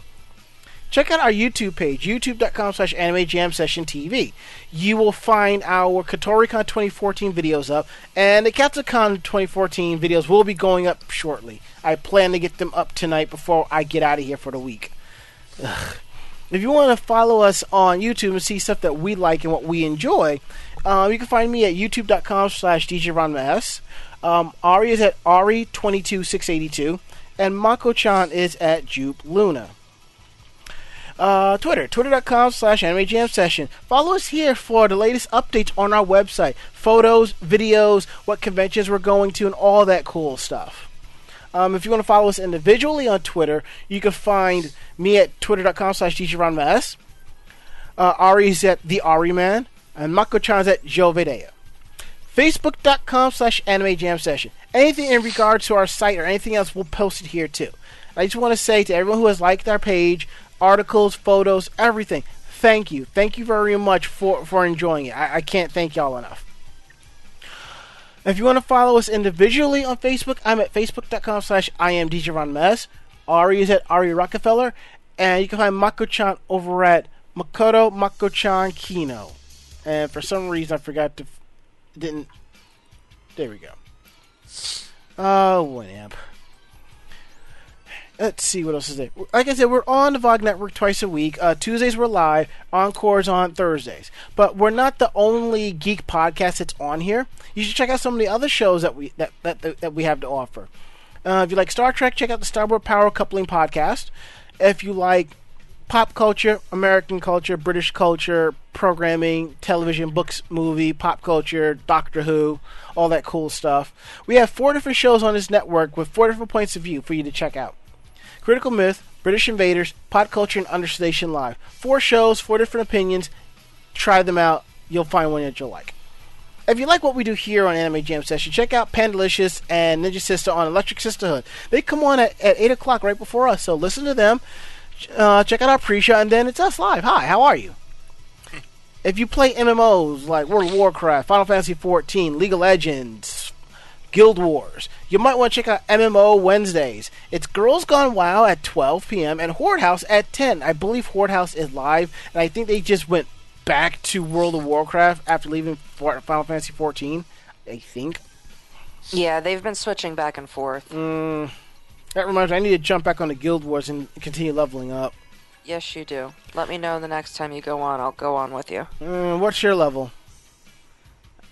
Check out our YouTube page, youtube.com slash anime jam session TV. You will find our KatoriCon 2014 videos up, and the Katsucon 2014 videos will be going up shortly. I plan to get them up tonight before I get out of here for the week. Ugh. If you want to follow us on YouTube and see stuff that we like and what we enjoy, um, you can find me at youtube.com slash djronmas. Um, Ari is at Ari22682, and Mako-chan is at Jupe Luna. Uh, Twitter, twitter.com slash anime session. Follow us here for the latest updates on our website. Photos, videos, what conventions we're going to, and all that cool stuff. Um, if you want to follow us individually on Twitter, you can find me at twitter.com slash djronmas. Uh, Ari's at the Ari Man, and Mako-chan's at Joe Vedea. Facebook.com slash anime jam session. Anything in regards to our site or anything else, we'll post it here too. I just want to say to everyone who has liked our page, articles, photos, everything, thank you. Thank you very much for, for enjoying it. I, I can't thank y'all enough. If you want to follow us individually on Facebook, I'm at facebook.com slash imdjronmes. Ari is at Ari Rockefeller. And you can find Mako-chan over at Makoto Mako-chan Kino. And for some reason, I forgot to... Didn't... There we go. Oh, what whatever. Let's see what else is there. Like I said, we're on the VOG Network twice a week. Uh, Tuesdays we're live, Encores on Thursdays. But we're not the only geek podcast that's on here. You should check out some of the other shows that we that that, that we have to offer. Uh, if you like Star Trek, check out the Starboard Power Coupling podcast. If you like pop culture, American culture, British culture, programming, television, books, movie, pop culture, Doctor Who, all that cool stuff. We have four different shows on this network with four different points of view for you to check out. Critical Myth, British Invaders, Pop Culture, and Understation Live. Four shows, four different opinions. Try them out. You'll find one that you'll like. if you like what we do here on Anime Jam Session, check out Pandalicious and Ninja Sister on Electric Sisterhood. They come on at, at 8 o'clock right before us, so listen to them. Uh, check out our pre-show, and then it's us live. Hi, how are you? if you play MMOs like World of Warcraft, Final Fantasy XIV, League of Legends, Guild Wars, you might want to check out MMO Wednesdays. It's Girls Gone WoW at 12 p.m. and Horde House at 10. I believe Horde House is live, and I think they just went back to World of Warcraft after leaving Final Fantasy XIV. I think. Yeah, they've been switching back and forth. Mm, that reminds me, I need to jump back on the Guild Wars and continue leveling up. Yes, you do. Let me know the next time you go on. I'll go on with you. Mm, what's your level?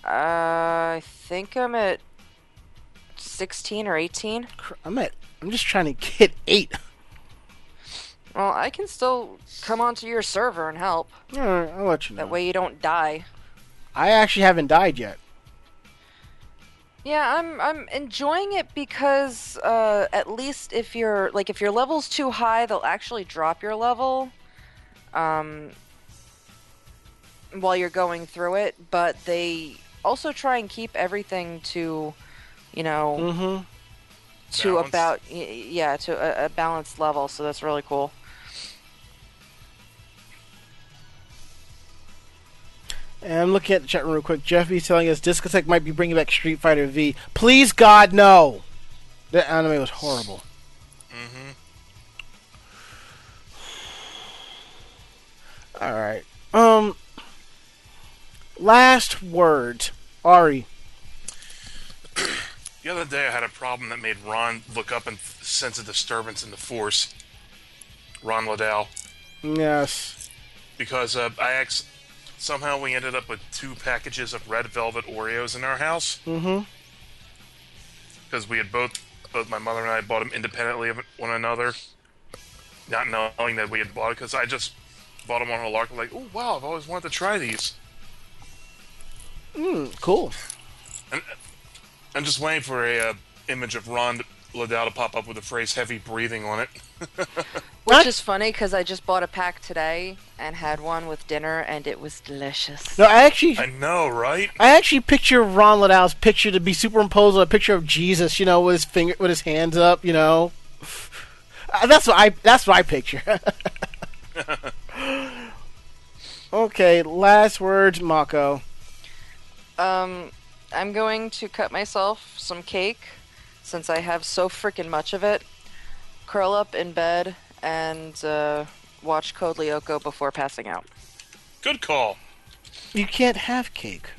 I think I'm at 16 or 18. I'm at. I'm just trying to get eight. Well, I can still come onto your server and help. All right, I'll let you know. That way you don't die. I actually haven't died yet. Yeah, I'm I'm enjoying it because uh, at least if your like if your level's too high, they'll actually drop your level um, while you're going through it. But they also try and keep everything to, you know, Mm-hmm. to Balanced. about yeah to a, a balanced level. So that's really cool. And I'm looking at the chat room real quick. Jeffy's telling us Discotek might be bringing back Street Fighter V. Please, God, no! That anime was horrible. Mm-hmm. Alright. Um. Last words. Ari. The other day I had a problem that made Ron look up and sense a disturbance in the force. Ron Liddell. Yes. Because uh, I ex- somehow we ended up with two packages of red velvet Oreos in our house. Mm-hmm. Because we had both, both my mother and I bought them independently of one another. Not knowing that we had bought it. Because I just bought them on a lark. Like, oh, wow, I've always wanted to try these. Mm, cool. And I'm just waiting for a uh, image of Ron Liddell to pop up with the phrase "heavy breathing" on it. Which What? is funny because I just bought a pack today and had one with dinner, and it was delicious. No, I actually, I know, right? I actually picture Ron Liddell's picture to be superimposed on a picture of Jesus. You know, with his finger, with his hands up. You know, Uh, that's what I. That's what I picture. okay, last words, Mako. Um, I'm going to cut myself some cake since I have so freaking much of it. Curl up in bed and uh, watch Code Lyoko before passing out. Good call. You can't have cake.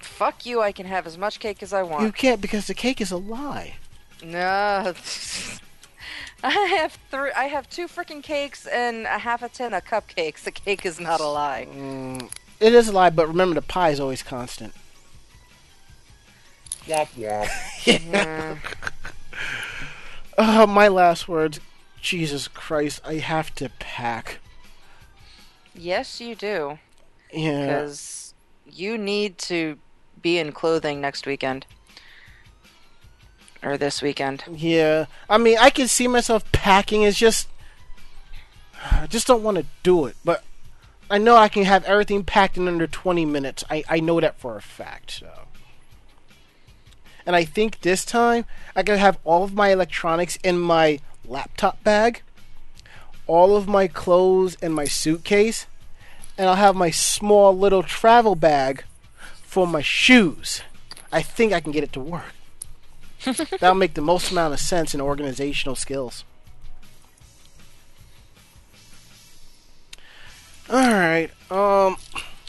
Fuck you! I can have as much cake as I want. You can't because the cake is a lie. No. I have three. I have two freaking cakes and a half a tin of cupcakes. The cake is not a lie. Mm, it is a lie, but remember the pie is always constant. Womp womp. Uh, my last words. Jesus Christ, I have to pack. Yes, you do. Yeah. Because you need to be in clothing next weekend. Or this weekend. Yeah. I mean, I can see myself packing. It's just. I just don't want to do it. But I know I can have everything packed in under 20 minutes. I, I know that for a fact, so. And I think this time I can have all of my electronics in my laptop bag, all of my clothes in my suitcase, and I'll have my small little travel bag for my shoes. I think I can get it to work. That'll make the most amount of sense in organizational skills. Alright, um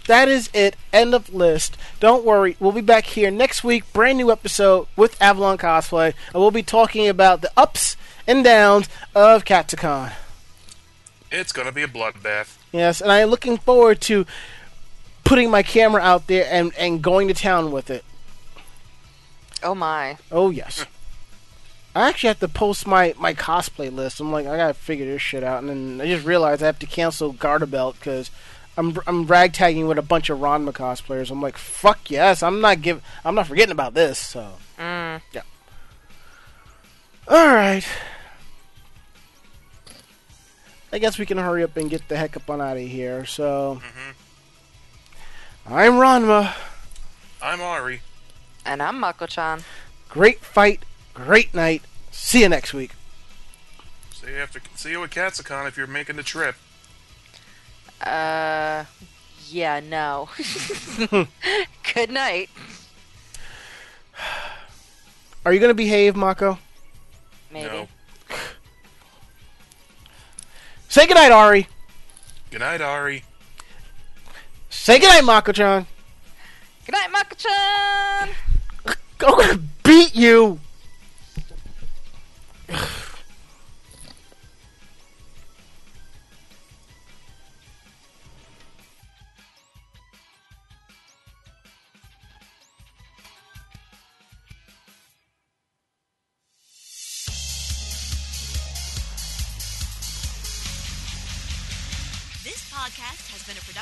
that is it. End of list. Don't worry, we'll be back here next week, brand new episode with Avalon Cosplay, and we'll be talking about the ups and downs of Katsucon. It's gonna be a bloodbath. Yes, and I am looking forward to putting my camera out there and, and going to town with it. Oh my. Oh yes. I actually have to post my, my cosplay list. I'm like, I gotta figure this shit out, and then I just realized I have to cancel Garter Belt because I'm I'm ragtagging with a bunch of Ranma cosplayers. I'm like, fuck yes, I'm not give I'm not forgetting about this. So, Mm. all right. I guess we can hurry up and get the heck up on out of here. So, I'm Ranma. I'm Ari. And I'm Mako-chan. Great fight, great night. See you next week. See you after. See you at Katsucon if you're making the trip. Uh, yeah, no. Good night. Are you going to behave, Mako? Maybe. No. Say goodnight, Ari. Good night, Ari. Say goodnight, Mako-chan. Good night, Mako-chan. I'm going to beat you.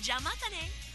じゃあまたね。